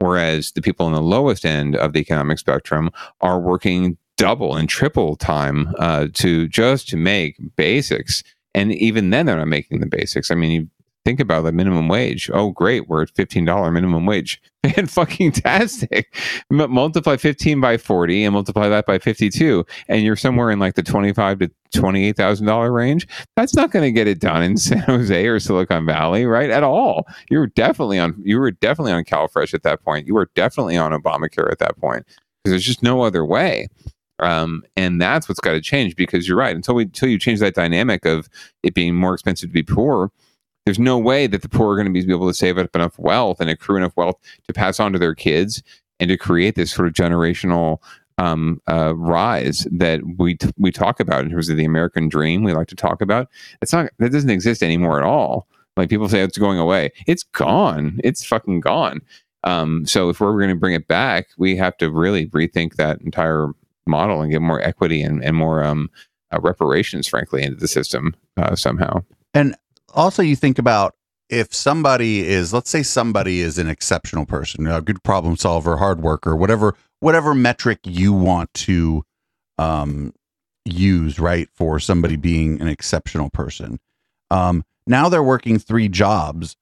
S2: Whereas the people on the lowest end of the economic spectrum are working double and triple time uh, to just to make basics, and even then they're not making the basics. I mean, you think about the minimum wage. Oh, great, we're at fifteen dollar minimum wage. Man, fucking tastic. M- multiply fifteen by forty and multiply that by fifty-two, and you're somewhere in like the twenty-five to twenty-eight thousand dollar range. That's not going to get it done in San Jose or Silicon Valley, right? At all. You were definitely on. You were definitely on CalFresh at that point. You were definitely on Obamacare at that point because there's just no other way. Um, and that's what's got to change because you're right. Until we until you change that dynamic of it being more expensive to be poor, there's no way that the poor are going to be able to save up enough wealth and accrue enough wealth to pass on to their kids and to create this sort of generational um, uh, rise that we t- we talk about in terms of the American dream. We like to talk about. It's not that doesn't exist anymore at all. Like people say, it's going away. It's gone. It's fucking gone. Um, so if we're going to bring it back, we have to really rethink that entire model and get more equity and, and more um, uh, reparations, frankly, into the system uh, somehow.
S4: And also, you think about if somebody is, let's say, somebody is an exceptional person, a good problem solver, hard worker, whatever, whatever metric you want to um, use, right, for somebody being an exceptional person. Um, now they're working three jobs.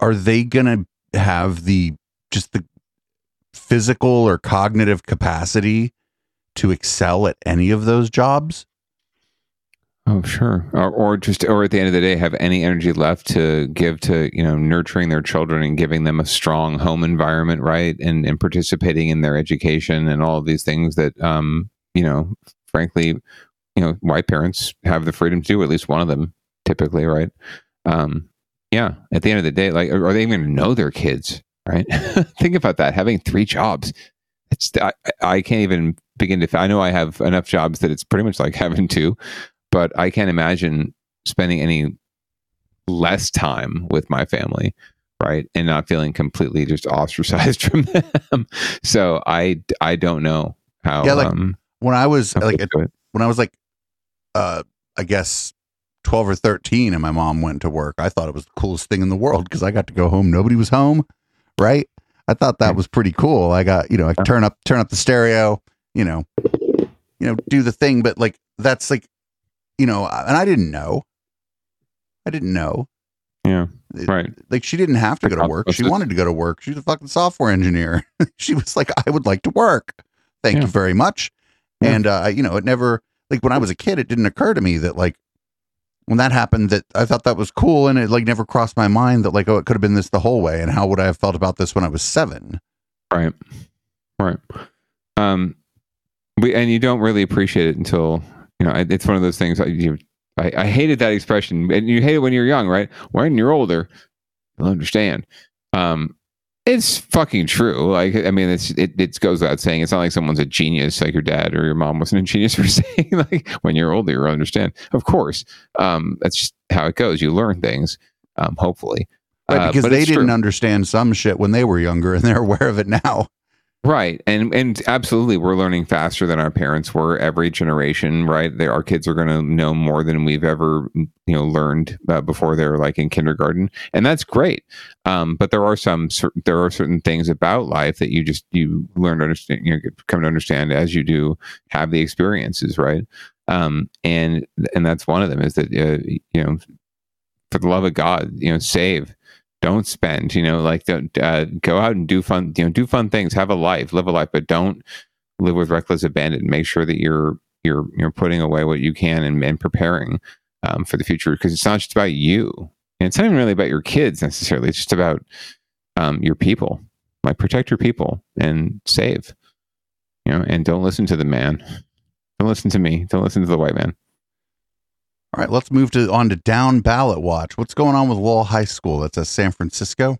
S4: Are they gonna have the just the physical or cognitive capacity to excel at any of those jobs?
S2: Oh, sure. Or, or just, or at the end of the day, have any energy left to give to, you know, nurturing their children and giving them a strong home environment, right? And, and participating in their education and all of these things that, um, you know, frankly, you know, white parents have the freedom to do, at least one of them typically, right? Um, yeah. At the end of the day, like, are they even going to know their kids, right? Think about that. Having three jobs. It's, I, I can't even begin to, I know I have enough jobs that it's pretty much like having two but I can't imagine spending any less time with my family, right? And not feeling completely just ostracized from them. so I I don't know how.
S4: yeah, like
S2: um,
S4: when I was like
S2: it.
S4: when I was like, uh, I guess twelve or thirteen, and my mom went to work. I thought it was the coolest thing in the world because I got to go home. Nobody was home, right? I thought that was pretty cool. I got you know, I turn up turn up the stereo, you know, you know, do the thing. But like that's like, you know, and I didn't know. I didn't know.
S2: Yeah. Right.
S4: Like she didn't have to go to work. She wanted to go to work. She's a fucking software engineer. she was like, I would like to work. Thank you very much. And uh, you know, it never like when I was a kid, it didn't occur to me that like when that happened that I thought that was cool and it like never crossed my mind that like, oh, it could have been this the whole way. And how would I have felt about this when I was seven?
S2: Right. Right. Um, we and you don't really appreciate it until you know. It's one of those things. I, you, I, I hated that expression, and you hate it when you're young, right? When you're older, you'll understand. Um, it's fucking true. Like, I mean, it's it, it goes without saying. It's not like someone's a genius, like your dad or your mom wasn't a genius for saying. Like, when you're older, you'll understand. Of course, um, that's just how it goes. You learn things, um, hopefully,
S4: Right,
S2: Uh,
S4: because
S2: but
S4: they didn't
S2: true.
S4: understand some shit when they were younger and they're aware of it now.
S2: Right. And and absolutely we're learning faster than our parents were every generation, right? They, our kids are going to know more than we've ever, you know, learned uh, before they're like in kindergarten. And that's great. Um, but there are some there are certain things about life that you just you learn to understand, you know, come to understand as you do have the experiences, right? Um, and and that's one of them is that uh, you know for the love of God, you know, save. Don't spend, you know, like don't uh, go out and do fun, you know, do fun things, have a life, live a life, but don't live with reckless abandon. Make sure that you're you're you're putting away what you can and, and preparing um, for the future because it's not just about you. And it's not even really about your kids necessarily. It's just about um, your people like protect your people and save. You know, and don't listen to the man. Don't listen to me. Don't listen to the white man.
S4: All right, let's move to on to down ballot watch. What's going on with Lowell High School? That's at San Francisco.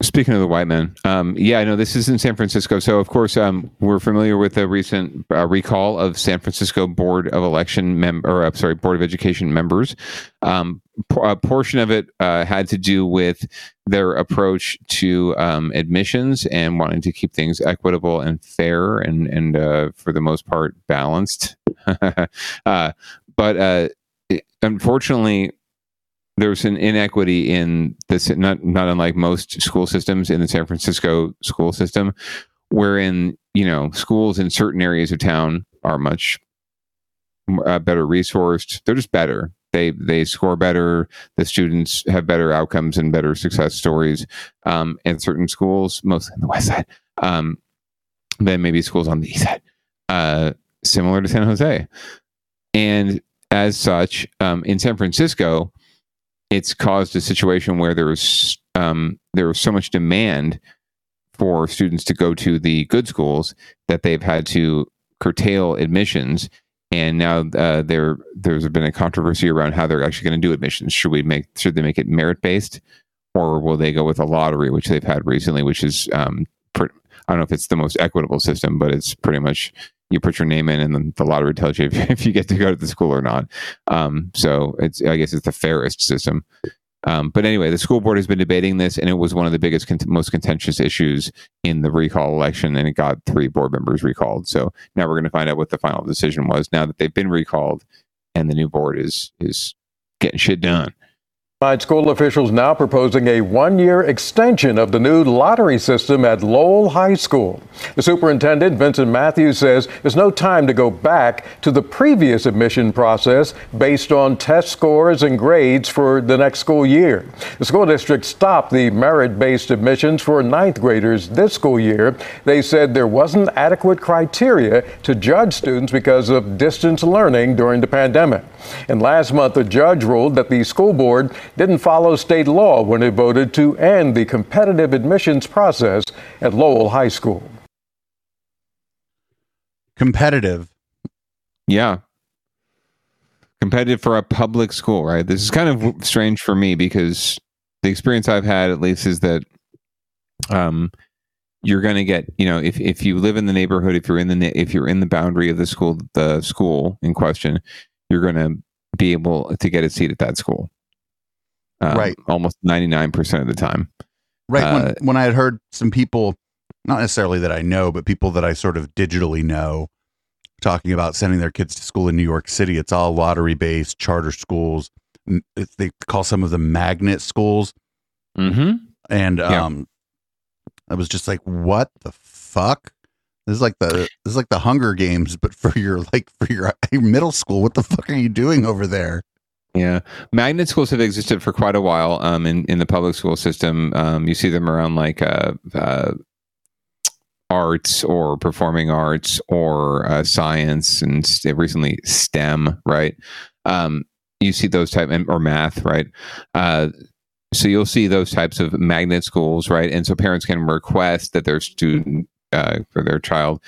S2: Speaking of the white men, um, yeah, I know this is in San Francisco. So, of course, um, we're familiar with the recent uh, recall of San Francisco Board of Election or uh, sorry, Board of Education members. Um, a portion of it uh, had to do with their approach to um, admissions and wanting to keep things equitable and fair, and and uh, for the most part balanced. Uh, but unfortunately, there's an inequity in this not not unlike most school systems in the San Francisco school system wherein you know schools in certain areas of town are much uh, better resourced. They're just better. They they score better. The students have better outcomes and better success stories um, in certain schools mostly on the west side um, than maybe schools on the east side uh, similar to san jose. And as such um, in san francisco it's caused a situation where there was um, there was so much demand for students to go to the good schools that they've had to curtail admissions. And now uh, there there's been a controversy around how they're actually going to do admissions. Should we make should they make it merit based, or will they go with a lottery, which they've had recently, which is um, I don't know if it's the most equitable system, but it's pretty much you put your name in and then the lottery tells you if, if you get to go to the school or not. Um, so it's, I guess it's the fairest system. Um, but anyway, the school board has been debating this, and it was one of the biggest, con- most contentious issues in the recall election, and it got three board members recalled. So now we're going to find out what the final decision was. Now that they've been recalled, and the new board is is getting shit done.
S28: School officials now proposing a one year extension of the new lottery system at Lowell High School. The superintendent, Vincent Matthews, says there's no time to go back to the previous admission process based on test scores and grades for the next school year. The school district stopped the merit based admissions for ninth graders this school year. They said there wasn't adequate criteria to judge students because of distance learning during the pandemic. And last month, a judge ruled that the school board didn't follow state law when it voted to end the competitive admissions process at Lowell High School.
S4: Competitive.
S2: Yeah. Competitive for a public school, right? This is kind of strange for me because the experience I've had, at least, is that um, you're going to get, you know, if, if you live in the neighborhood, if you're in the if you're in the boundary of the school, the school in question, you're going to be able to get a seat at that school. Um,
S4: Right.
S2: Almost 99% of the time.
S4: Right.
S2: Uh,
S4: when, when I had heard some people, not necessarily that I know, but people that I sort of digitally know, talking about sending their kids to school in New York City, it's all lottery based charter schools. They call some of them magnet schools.
S2: Mm-hmm.
S4: And
S2: Yeah.
S4: um, I was just like, what the fuck? This is like the this is like the Hunger Games, but for your like for your middle school. What the fuck are you doing over there?
S2: Yeah, magnet schools have existed for quite a while. Um, in in the public school system, um, you see them around like uh, uh, arts or performing arts or uh, science, and st- recently STEM. Right, um, you see those type and- or math. Right, uh, so you'll see those types of magnet schools. Right, and so parents can request that their student uh, for their child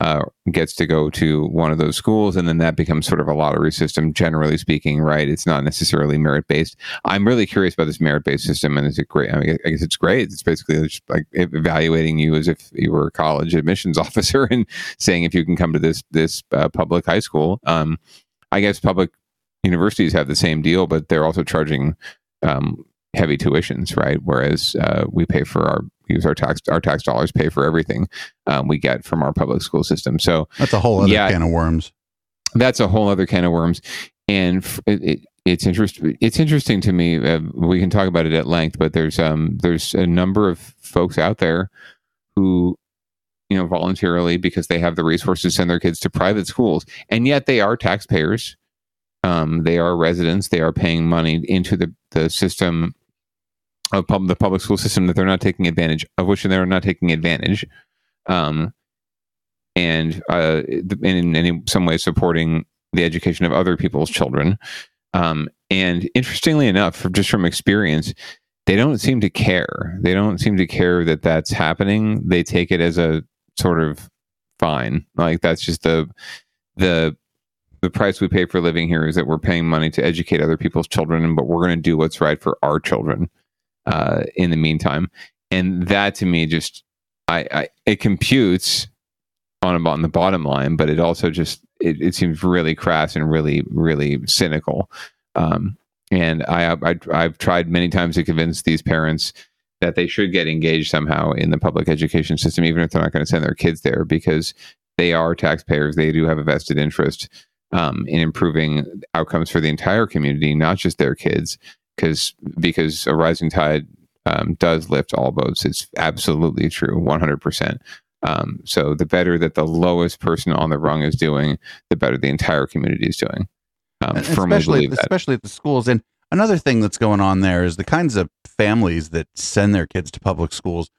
S2: uh, gets to go to one of those schools, and then that becomes sort of a lottery system, generally speaking, right? It's not necessarily merit based. I'm really curious about this merit based system, and is it great? I mean, I guess it's great. It's basically just like evaluating you as if you were a college admissions officer and saying if you can come to this this uh, public high school. Um, I guess public universities have the same deal, but they're also charging um, heavy tuitions, right? Whereas uh, we pay for our use our tax our tax dollars pay for everything um, we get from our public school system. So
S4: That's a whole other can of worms.
S2: That's a whole other can of worms, and f- it, it, it's interesting. It's interesting to me. Uh, we can talk about it at length, but there's um there's a number of folks out there who you know voluntarily because they have the resources send their kids to private schools, and yet they are taxpayers. Um, they are residents. They are paying money into the the system of pub- the public school system that they're not taking advantage of, which they're not taking advantage. Um, and uh, in, in some ways supporting the education of other people's children. Um, and interestingly enough, just from experience, they don't seem to care. They don't seem to care that that's happening. They take it as a sort of fine. Like that's just the the the price we pay for living here is that we're paying money to educate other people's children, but we're going to do what's right for our children uh, in the meantime. And that to me just I, I it computes on on the bottom line, but it also just it, it seems really crass and really really cynical. Um, and I, I I've tried many times to convince these parents that they should get engaged somehow in the public education system, even if they're not going to send their kids there, because they are taxpayers. They do have a vested interest um, in improving outcomes for the entire community, not just their kids. Because because a rising tide um, does lift all boats. It's absolutely true, one hundred percent. Um, so the better that the lowest person on the rung is doing, the better the entire community is doing. Um, firmly
S4: especially
S2: believe that.
S4: especially at the schools. And another thing that's going on there is the kinds of families that send their kids to public schools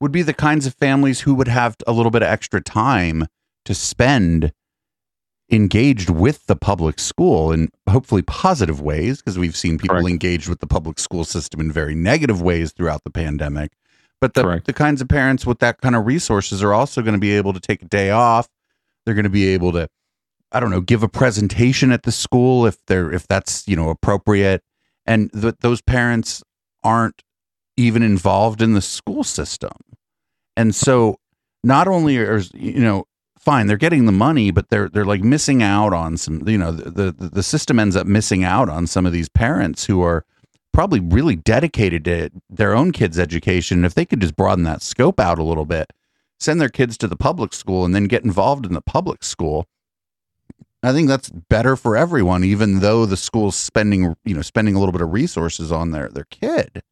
S4: would be the kinds of families who would have a little bit of extra time to spend engaged with the public school in hopefully positive ways because we've seen people engaged with the public school system in very negative ways throughout the pandemic. But the, the kinds of parents with that kind of resources are also going to be able to take a day off. They're going to be able to i don't know give a presentation at the school if they're if that's you know appropriate. And th- those parents aren't even involved in the school system. And so not only are you know fine they're getting the money but they're they're like missing out on some you know the the, the system ends up missing out on some of these parents who are probably really dedicated to their own kids education. If they could just broaden that scope out a little bit send their kids to the public school and then get involved in the public school i think that's better for everyone even though the school's spending you know spending a little bit of resources on their their kid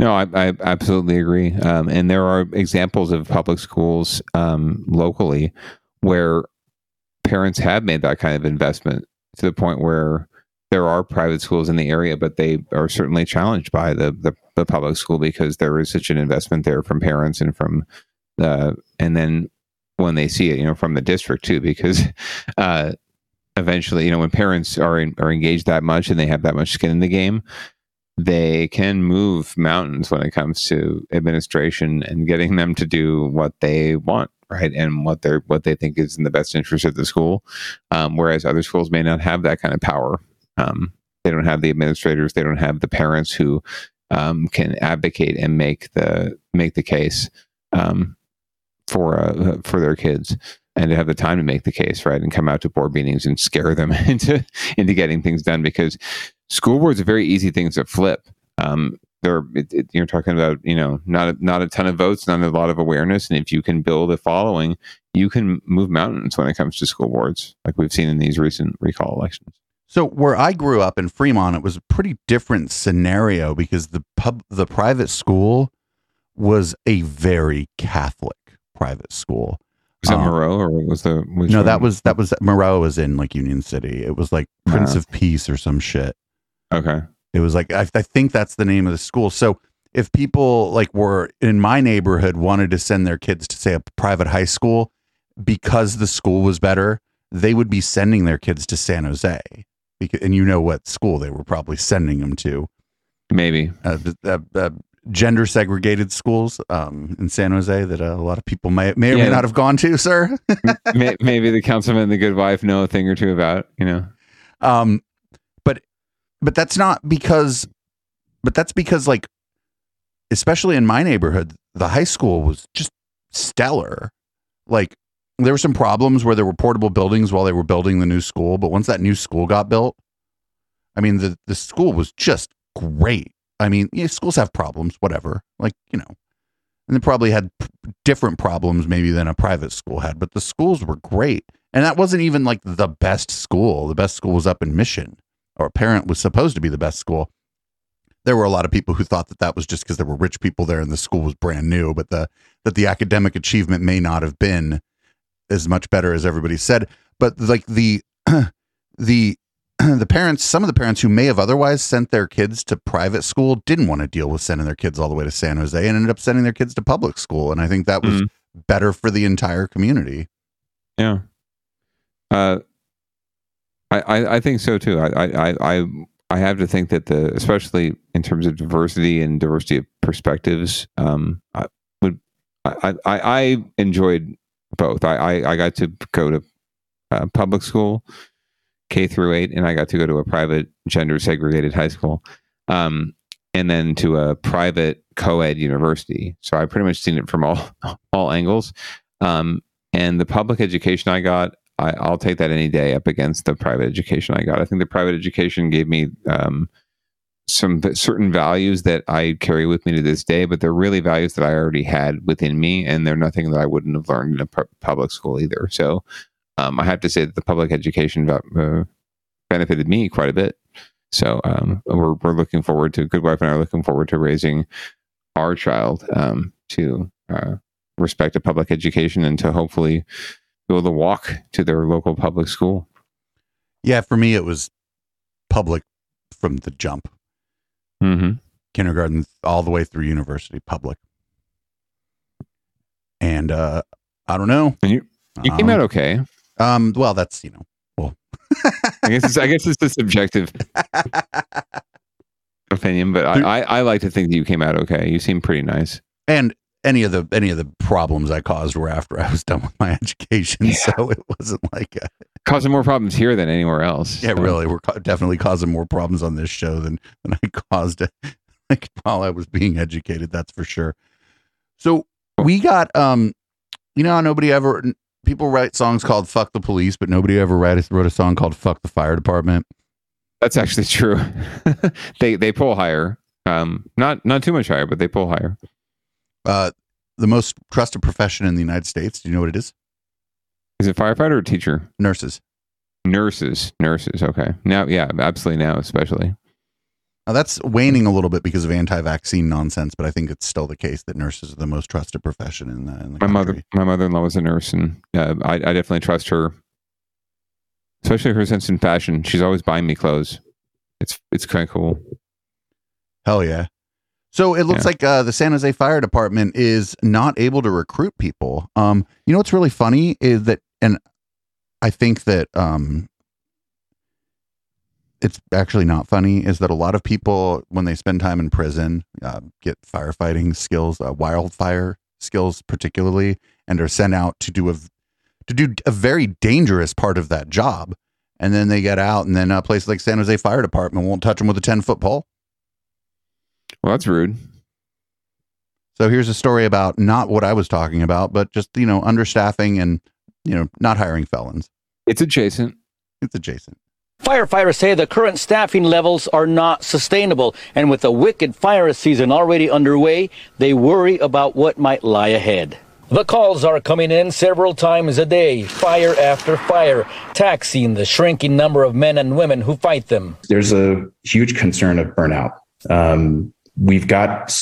S2: No, I, I absolutely agree. Um, and there are examples of public schools um, locally where parents have made that kind of investment to the point where there are private schools in the area, but they are certainly challenged by the, the, the public school because there is such an investment there from parents and from the, and then when they see it, you know, from the district too, because uh, eventually, you know, when parents are in, are engaged that much and they have that much skin in the game, they can move mountains when it comes to administration and getting them to do what they want right and what they're what they think is in the best interest of the school. Um, whereas other schools may not have that kind of power. Um, they don't have the administrators they don't have the parents who um, can advocate and make the make the case um, for uh, for their kids and to have the time to make the case right and come out to board meetings and scare them into into getting things done because school boards are very easy things to flip um, they're it, it, you're talking about you know not a, not a ton of votes not a lot of awareness and if you can build a following you can move mountains when it comes to school boards like we've seen in these recent recall elections
S4: So where I grew up in Fremont, it was a pretty different scenario because the pub, the private school was a very Catholic private school.
S2: was that
S4: Um,
S2: moreau or was the
S4: no,
S2: one?
S4: that was that was Moreau was in like Union City. It was like Prince
S2: Ah.
S4: of Peace or some shit.
S2: Okay
S4: It was like I, I think that's the name of the school. So if people like were in my neighborhood wanted to send their kids to say a private high school because the school was better, they would be sending their kids to San Jose. Because, and you know what school they were probably sending them to?
S2: Maybe
S4: uh, the- uh, uh, gender segregated schools um, in San Jose that uh, a lot of people may may or may not have gone to, sir.
S2: Maybe the councilman and the good wife know a thing or two about you know
S4: um but that's not because but that's because like especially in my neighborhood the high school was just stellar. Like there were some problems where there were portable buildings while they were building the new school but once that new school got built i mean the the school was just great. I mean schools have problems whatever like you know and they probably had p- different problems maybe than a private school had but the schools were great. And that wasn't even like the best school. The best school was up in mission or apparent was supposed to be the best school there were a lot of people who thought that that was just because there were rich people there and the school was brand new but the that the academic achievement may not have been as much better as everybody said. But like the the the parents some of the parents who may have otherwise sent their kids to private school didn't want to deal with sending their kids all the way to San Jose and ended up sending their kids to public school and I think that was better for the entire community.
S2: Yeah. Uh, I, I, think so too. I, I, I, I- I have to think that the, especially in terms of diversity and diversity of perspectives, um, I would, I, I, I enjoyed both. I, I, I got to go to uh, public school, K through eight, and I got to go to a private gender segregated high school, um, and then to a private co-ed university. So I pretty much seen it from all all angles. Um, and the public education I got, I, I'll take that any day up against the private education I got. I think the private education gave me um, some certain values that I carry with me to this day, but they're really values that I already had within me, and they're nothing that I wouldn't have learned in a pu- public school either. So um, I have to say that the public education uh, benefited me quite a bit. So um, we're we're looking forward to good wife and I are looking forward to raising our child um, to uh, respect a public education and to hopefully able to walk to their local public school.
S4: Yeah, for me, it was public from the jump.
S2: Mm-hmm.
S4: Kindergarten all the way through university, public. And uh, I don't know.
S2: And you you came
S4: Um,
S2: out okay.
S4: Um, well, that's you know, well,
S2: I guess it's, I guess it's a subjective opinion, but I, I, I like to think that you came out okay. You seem pretty nice.
S4: and any of the any of the problems I caused were after I was done with my education, so it wasn't like a,
S2: Causing more problems here than anywhere else.
S4: yeah,
S2: So-
S4: really, we're ca- definitely causing more problems on this show than than I caused like while I was being educated. That's for sure. So we got um, you know, nobody ever people write songs called "Fuck the Police," but nobody ever write, wrote a song called "Fuck the Fire Department."
S2: That's actually true. they they pull higher. Um, not not too much higher, but they pull higher.
S4: Uh, the most trusted profession in the United States. Do you know what it is?
S2: Is it firefighter or teacher?
S4: Nurses.
S2: Nurses, nurses. Okay. Now, yeah, absolutely. Now, especially.
S4: Now that's waning a little bit because of anti-vaccine nonsense, but I think it's still the case that nurses are the most trusted profession in the, in the
S2: My mother, my mother-in-law was a nurse, and uh, I, I definitely trust her, especially her sense in fashion. She's always buying me clothes. It's it's kind of cool.
S4: Hell yeah. So it looks
S2: Yeah.
S4: like uh, the San Jose Fire Department is not able to recruit people. Um, you know what's really funny is that, and I think that um, it's actually not funny. Is that a lot of people when they spend time in prison uh, get firefighting skills, uh, wildfire skills particularly, and are sent out to do a to do a very dangerous part of that job, and then they get out, and then a place like San Jose Fire Department won't touch them with a ten foot pole.
S2: Well, that's rude.
S4: So here's a story about not what I was talking about, but just you know understaffing and you know not hiring felons.
S2: It's adjacent.
S4: It's adjacent.
S24: Firefighters say the current staffing levels are not sustainable, and with the wicked fire season already underway, they worry about what might lie ahead. The calls are coming in several times a day, fire after fire, taxing the shrinking number of men and women who fight them.
S29: there's a huge concern of burnout. Um, we've got,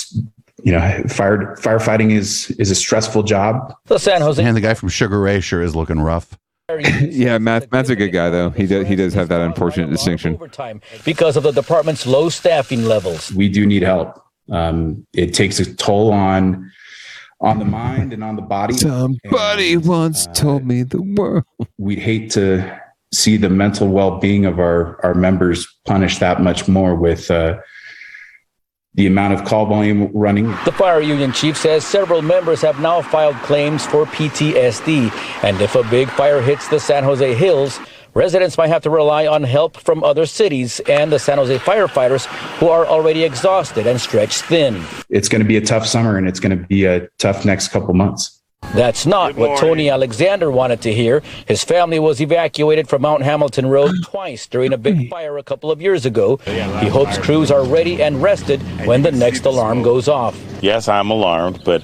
S29: you know, fire firefighting is is a stressful job.
S24: The San Jose
S4: and the guy from Sugar Ray sure is looking rough.
S2: yeah, Matt, Matt's a good guy though. He does he does have that unfortunate distinction.
S24: because of the department's low staffing levels.
S29: We do need help. Um, it takes a toll on on the mind and on the body.
S2: Somebody once told me the world.
S29: We'd hate to see the mental well being of our our members punished that much more with uh, the amount of call volume running.
S24: The fire union chief says several members have now filed claims for PTSD, and if a big fire hits the San Jose Hills, residents might have to rely on help from other cities and the San Jose firefighters who are already exhausted and stretched thin.
S29: It's going to be a tough summer and it's going to be a tough next couple months.
S24: That's not what Tony Alexander wanted to hear. His family was evacuated from Mount Hamilton Road twice during a big fire a couple of years ago. He hopes crews are ready and rested when the next alarm goes off.
S30: Yes, I'm alarmed, but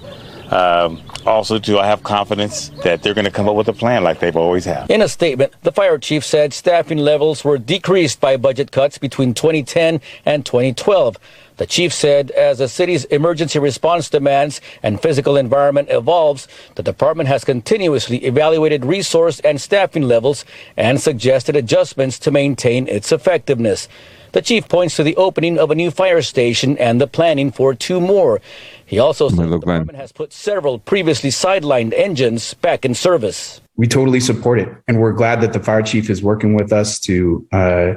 S30: um, also do I have confidence that they're going to come up with a plan like they've always had?
S24: In a statement, the fire chief said staffing levels were decreased by budget cuts between 2010 and 2012. The chief said as the city's emergency response demands and physical environment evolves, the department has continuously evaluated resource and staffing levels and suggested adjustments to maintain its effectiveness. The chief points to the opening of a new fire station and the planning for two more. He also said the department has put several previously sidelined engines back in service.
S29: We totally support it, and we're glad that the fire chief is working with us to uh,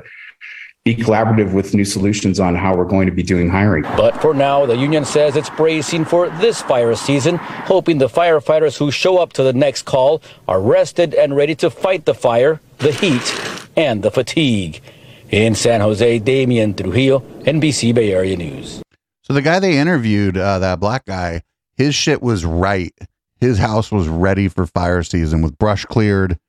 S29: be collaborative with new solutions on how we're going to be doing hiring.
S24: But for now, the union says it's bracing for this fire season, hoping the firefighters who show up to the next call are rested and ready to fight the fire, the heat, and the fatigue. In San Jose, Damian Trujillo, NBC Bay Area News.
S4: So the guy they interviewed, uh, that black guy, his shit was right. His house was ready for fire season with brush cleared,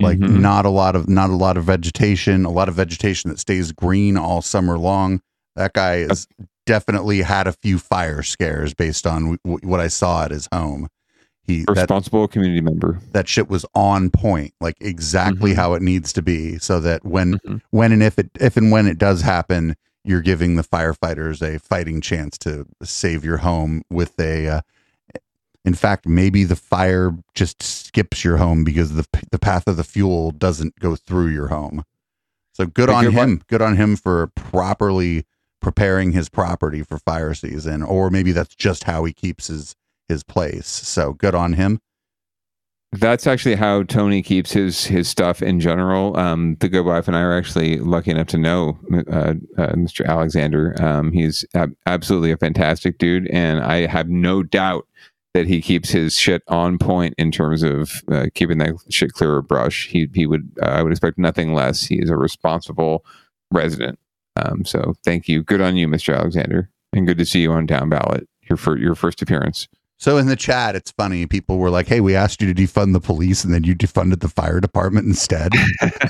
S4: like
S2: Mhm.
S4: not a lot of not a lot of vegetation, a lot of vegetation that stays green all summer long. That guy is definitely had a few fire scares based on w- what I saw at his home. He that,
S2: Responsible community member.
S4: that shit was on point, like exactly how it needs to be, so that when when and if it if and when it does happen, you're giving the firefighters a fighting chance to save your home with a. Uh, in fact, maybe the fire just skips your home because the the path of the fuel doesn't go through your home. So good
S2: Hey,
S4: on him. Good on him for properly preparing his property for fire season, or maybe that's just how he keeps his his place. So good on him.
S2: That's actually how Tony keeps his his stuff in general. Um, the Good Wife and I are actually lucky enough to know uh, uh, Mr. Alexander. Um, he's ab- absolutely a fantastic dude, and I have no doubt that he keeps his shit on point in terms of uh, keeping that shit clear of brush. He he would uh, I would expect nothing less. He is a responsible resident. Um, so thank you. Good on you, Mr. Alexander, and good to see you on Down Ballot. Your for your first appearance.
S4: So in the chat, it's funny. People were like, "Hey, we asked you to defund the police, and then you defunded the fire department instead."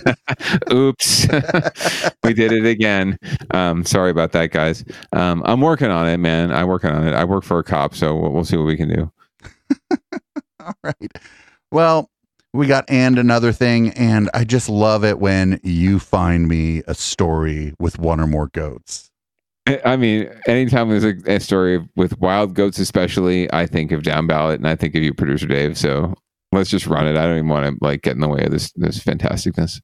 S2: Oops, we did it again. Um, sorry about that, guys. Um, I'm working on it, man. I'm working on it. I work for a cop, so we'll, we'll see what we can do.
S4: All right. Well, we got and another thing, and I just love it when you find me a story with one or more goats.
S2: I I mean, anytime there's a, a story with wild goats, especially, I think of down ballot, and I think of you, producer Dave. So let's just run it. I don't even want to like get in the way of this this fantasticness.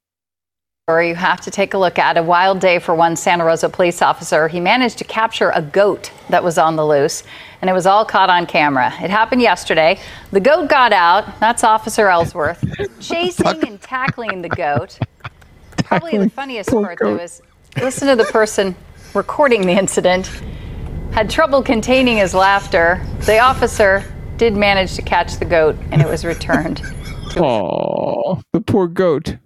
S31: Or you have to take a look at a wild day for one Santa Rosa police officer. He managed to capture a goat that was on the loose, and it was all caught on camera. It happened yesterday. The goat got out. That's Officer Ellsworth chasing and tackling the goat. Probably the funniest part, though, is listen to the person recording the incident. Had trouble containing his laughter. The officer did manage to catch the goat, and it was returned.
S2: Oh, the poor goat.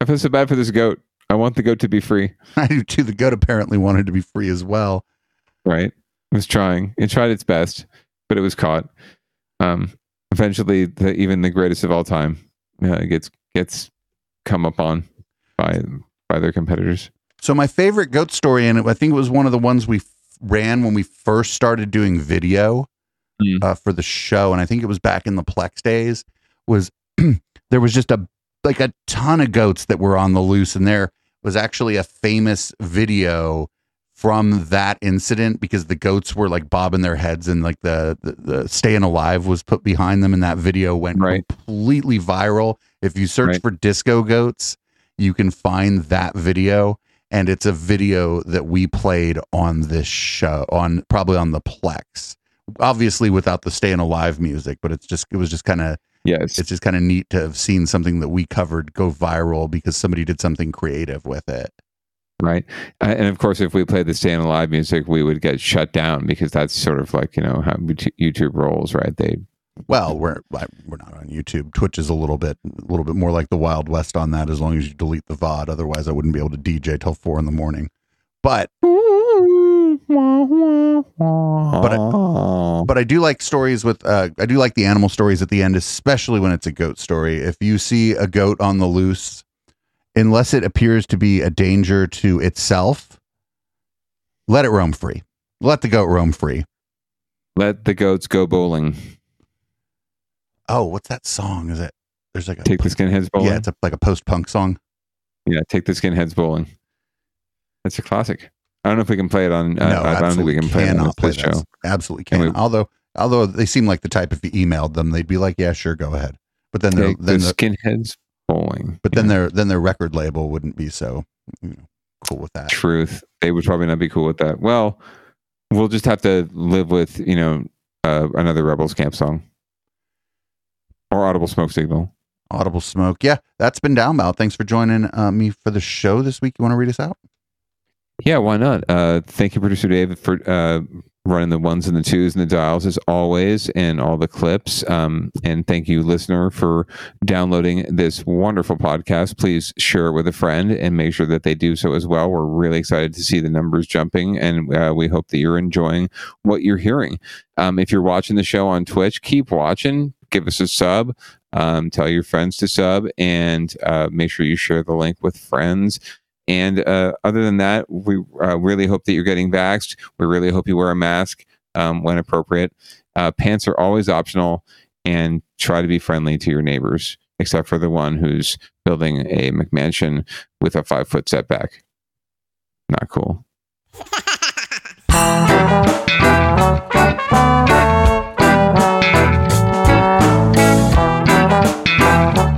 S2: I feel so bad for this goat. I want the goat to be free.
S4: I do too. The goat apparently wanted to be free as well.
S2: Right? It was trying. It tried its best, but it was caught. Um, eventually, the, even the greatest of all time uh, gets gets come upon by by their competitors.
S4: So my favorite goat story, and I think it was one of the ones we ran when we first started doing video uh, for the show, and I think it was back in the Plex days. Was there was just a like a ton of goats that were on the loose, and there was actually a famous video from that incident because the goats were like bobbing their heads and like the, the, the staying alive was put behind them and that video went completely viral if you search
S2: Right.
S4: for disco goats you can find that video and it's a video that we played on this show on probably on the plex obviously without the staying alive music but it's just it was just kind of
S2: yes
S4: it's just kind of neat to have seen something that we covered go viral because somebody did something creative with it
S2: right? Uh, and of course, if we played the Staying Alive music, we would get shut down because that's sort of like you know how YouTube- YouTube rolls, right? They
S4: well we're we're not on youtube twitch is a little bit a little bit more like the wild west on that as long as you delete the vod otherwise i wouldn't be able to dj till four in the morning but but I, but I do like stories with uh, I do like the animal stories at the end, especially when it's a goat story. If you see a goat on the loose, unless it appears to be a danger to itself, let it roam free. Let the goat roam free.
S2: let the goats go bowling.
S4: Oh, what's that song? Is it? There's like a
S2: Take the skinheads bowling.
S4: yeah, it's a, like a post punk song.
S2: Yeah, take the skinheads bowling. That's a classic. I don't know if we can play it on. Uh,
S4: no,
S2: I don't think we can play it on
S4: cannot play
S2: this show.
S4: Absolutely
S2: Can we-
S4: although although they seem like the type if you emailed them, they'd be like, yeah, sure, go ahead. But then they're, then
S2: the
S4: the,
S2: skinheads bowling.
S4: but then their then their record label wouldn't be so you know, cool with that.
S2: Truth. They would probably not be cool with that. Well, we'll just have to live with you know uh, another Rebels Camp song or Audible Smoke Signal.
S4: Audible Smoke. Yeah, that's been Down Ballot. Thanks for joining uh, me for the show this week. You want to read us out?
S2: Yeah, why not? Uh, thank you, producer David, for uh, running the ones and the twos and the dials as always, and all the clips. Um, and thank you, listener, for downloading this wonderful podcast. Please share it with a friend and make sure that they do so as well. We're really excited to see the numbers jumping, and uh, we hope that you're enjoying what you're hearing. Um, if you're watching the show on Twitch, keep watching. Give us a sub. Um, tell your friends to sub, and uh, make sure you share the link with friends. And uh, other than that, we uh, really hope that you're getting vaxxed. We really hope you wear a mask um, when appropriate. Uh, pants are always optional, and try to be friendly to your neighbors, except for the one who's building a McMansion with a five foot setback. Not cool.
S32: It's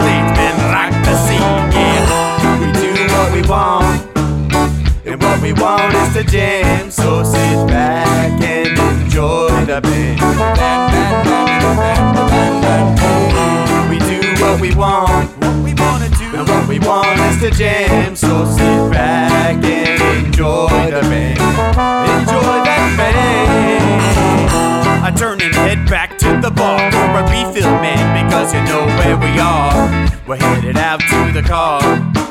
S32: stage, man, rock the scene. Yeah, we do what we want. And what we want is to jam, so sit back and enjoy the band. We do what we want, and what we want is to jam, so sit back and enjoy the band. Enjoy that band. I turn and head back the bar for a refill, man, because you know where we are. We're headed out to the car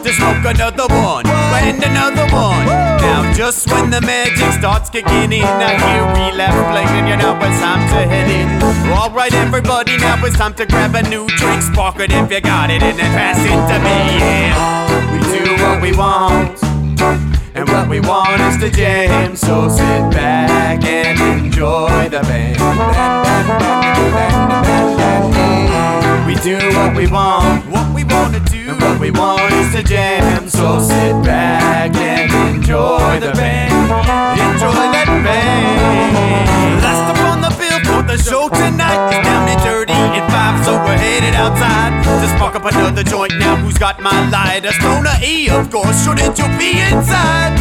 S32: to smoke another one and another one. Now, just when the magic starts kicking in, I hear we left playing. You know it's time to head in. All right, everybody, now it's time to grab a new drink, spark it if you got it, and then pass it to me. Yeah, we do what we want. And what we want is to jam, so sit back and enjoy the band. We do what we want, what we wanna do, and what we want is to jam, so sit back and enjoy the band. Enjoy that band. Last up on the bill for the show tonight is down and dirty in five, so we're headed outside to spark up another joint. Now, who's got my light? lighter? Stoner E, of course. Shouldn't you be inside?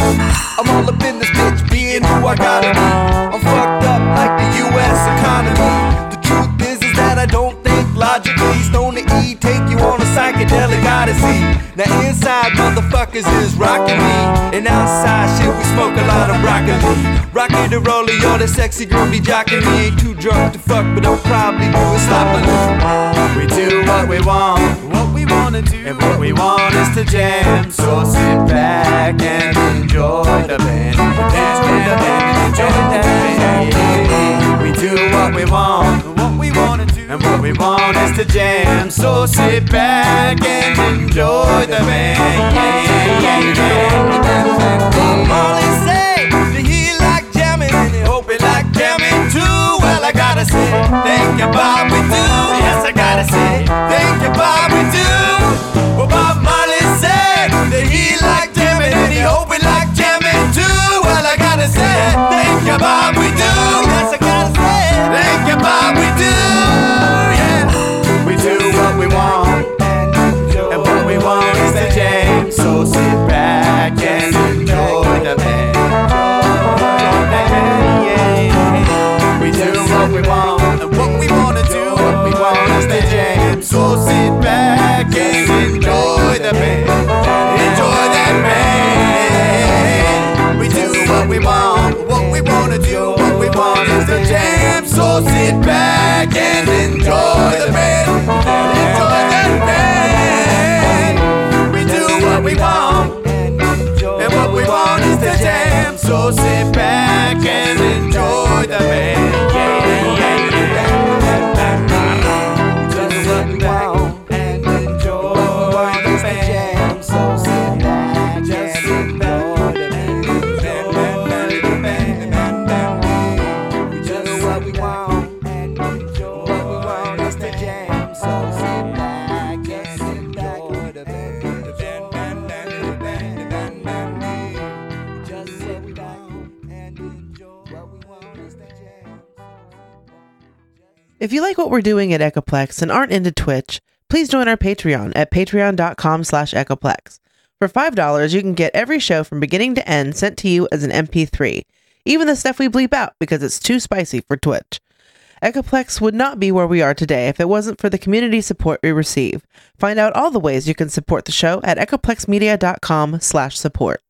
S32: I'm all up in this bitch, being who I gotta be. I'm fucked up like the U.S. economy. I don't think logically. Stoner E take you on a psychedelic odyssey. Now inside, motherfuckers is rocking me, and outside, shit, we smoke a lot of broccoli. Rocky the roller, yo, the sexy girl be jocking me. Ain't too drunk to fuck, but I'll probably do it sloppily. We do what we want, what we wanna do, and what we want is to jam. So sit back and enjoy the band, enjoy the band, enjoy the band. We do what we want, and what we want is to jam. So sit back and enjoy the band. Yeah, yeah, yeah, yeah. Marley say that he like jamming and he hope he like jamming too. Well, I gotta say, you, Bob, we do. Yes, I gotta say, you, Bob, we do. Well, Bob Marley said that he like jamming and he hope he like jamming too. Well, I gotta say, thank you, want, what we wanna do, what we want is to jam. So sit back and enjoy the band. Enjoy that band. We do what we want, and what we want is to jam. So sit back and enjoy the band.
S1: If you like what we're doing at Echoplex and aren't into Twitch, please join our Patreon at patreon.com slash Echoplex. For $5, you can get every show from beginning to end sent to you as an MP3, even the stuff we bleep out because it's too spicy for Twitch. Echoplex would not be where we are today if it wasn't for the community support we receive. Find out all the ways you can support the show at echoplexmedia.com slash support.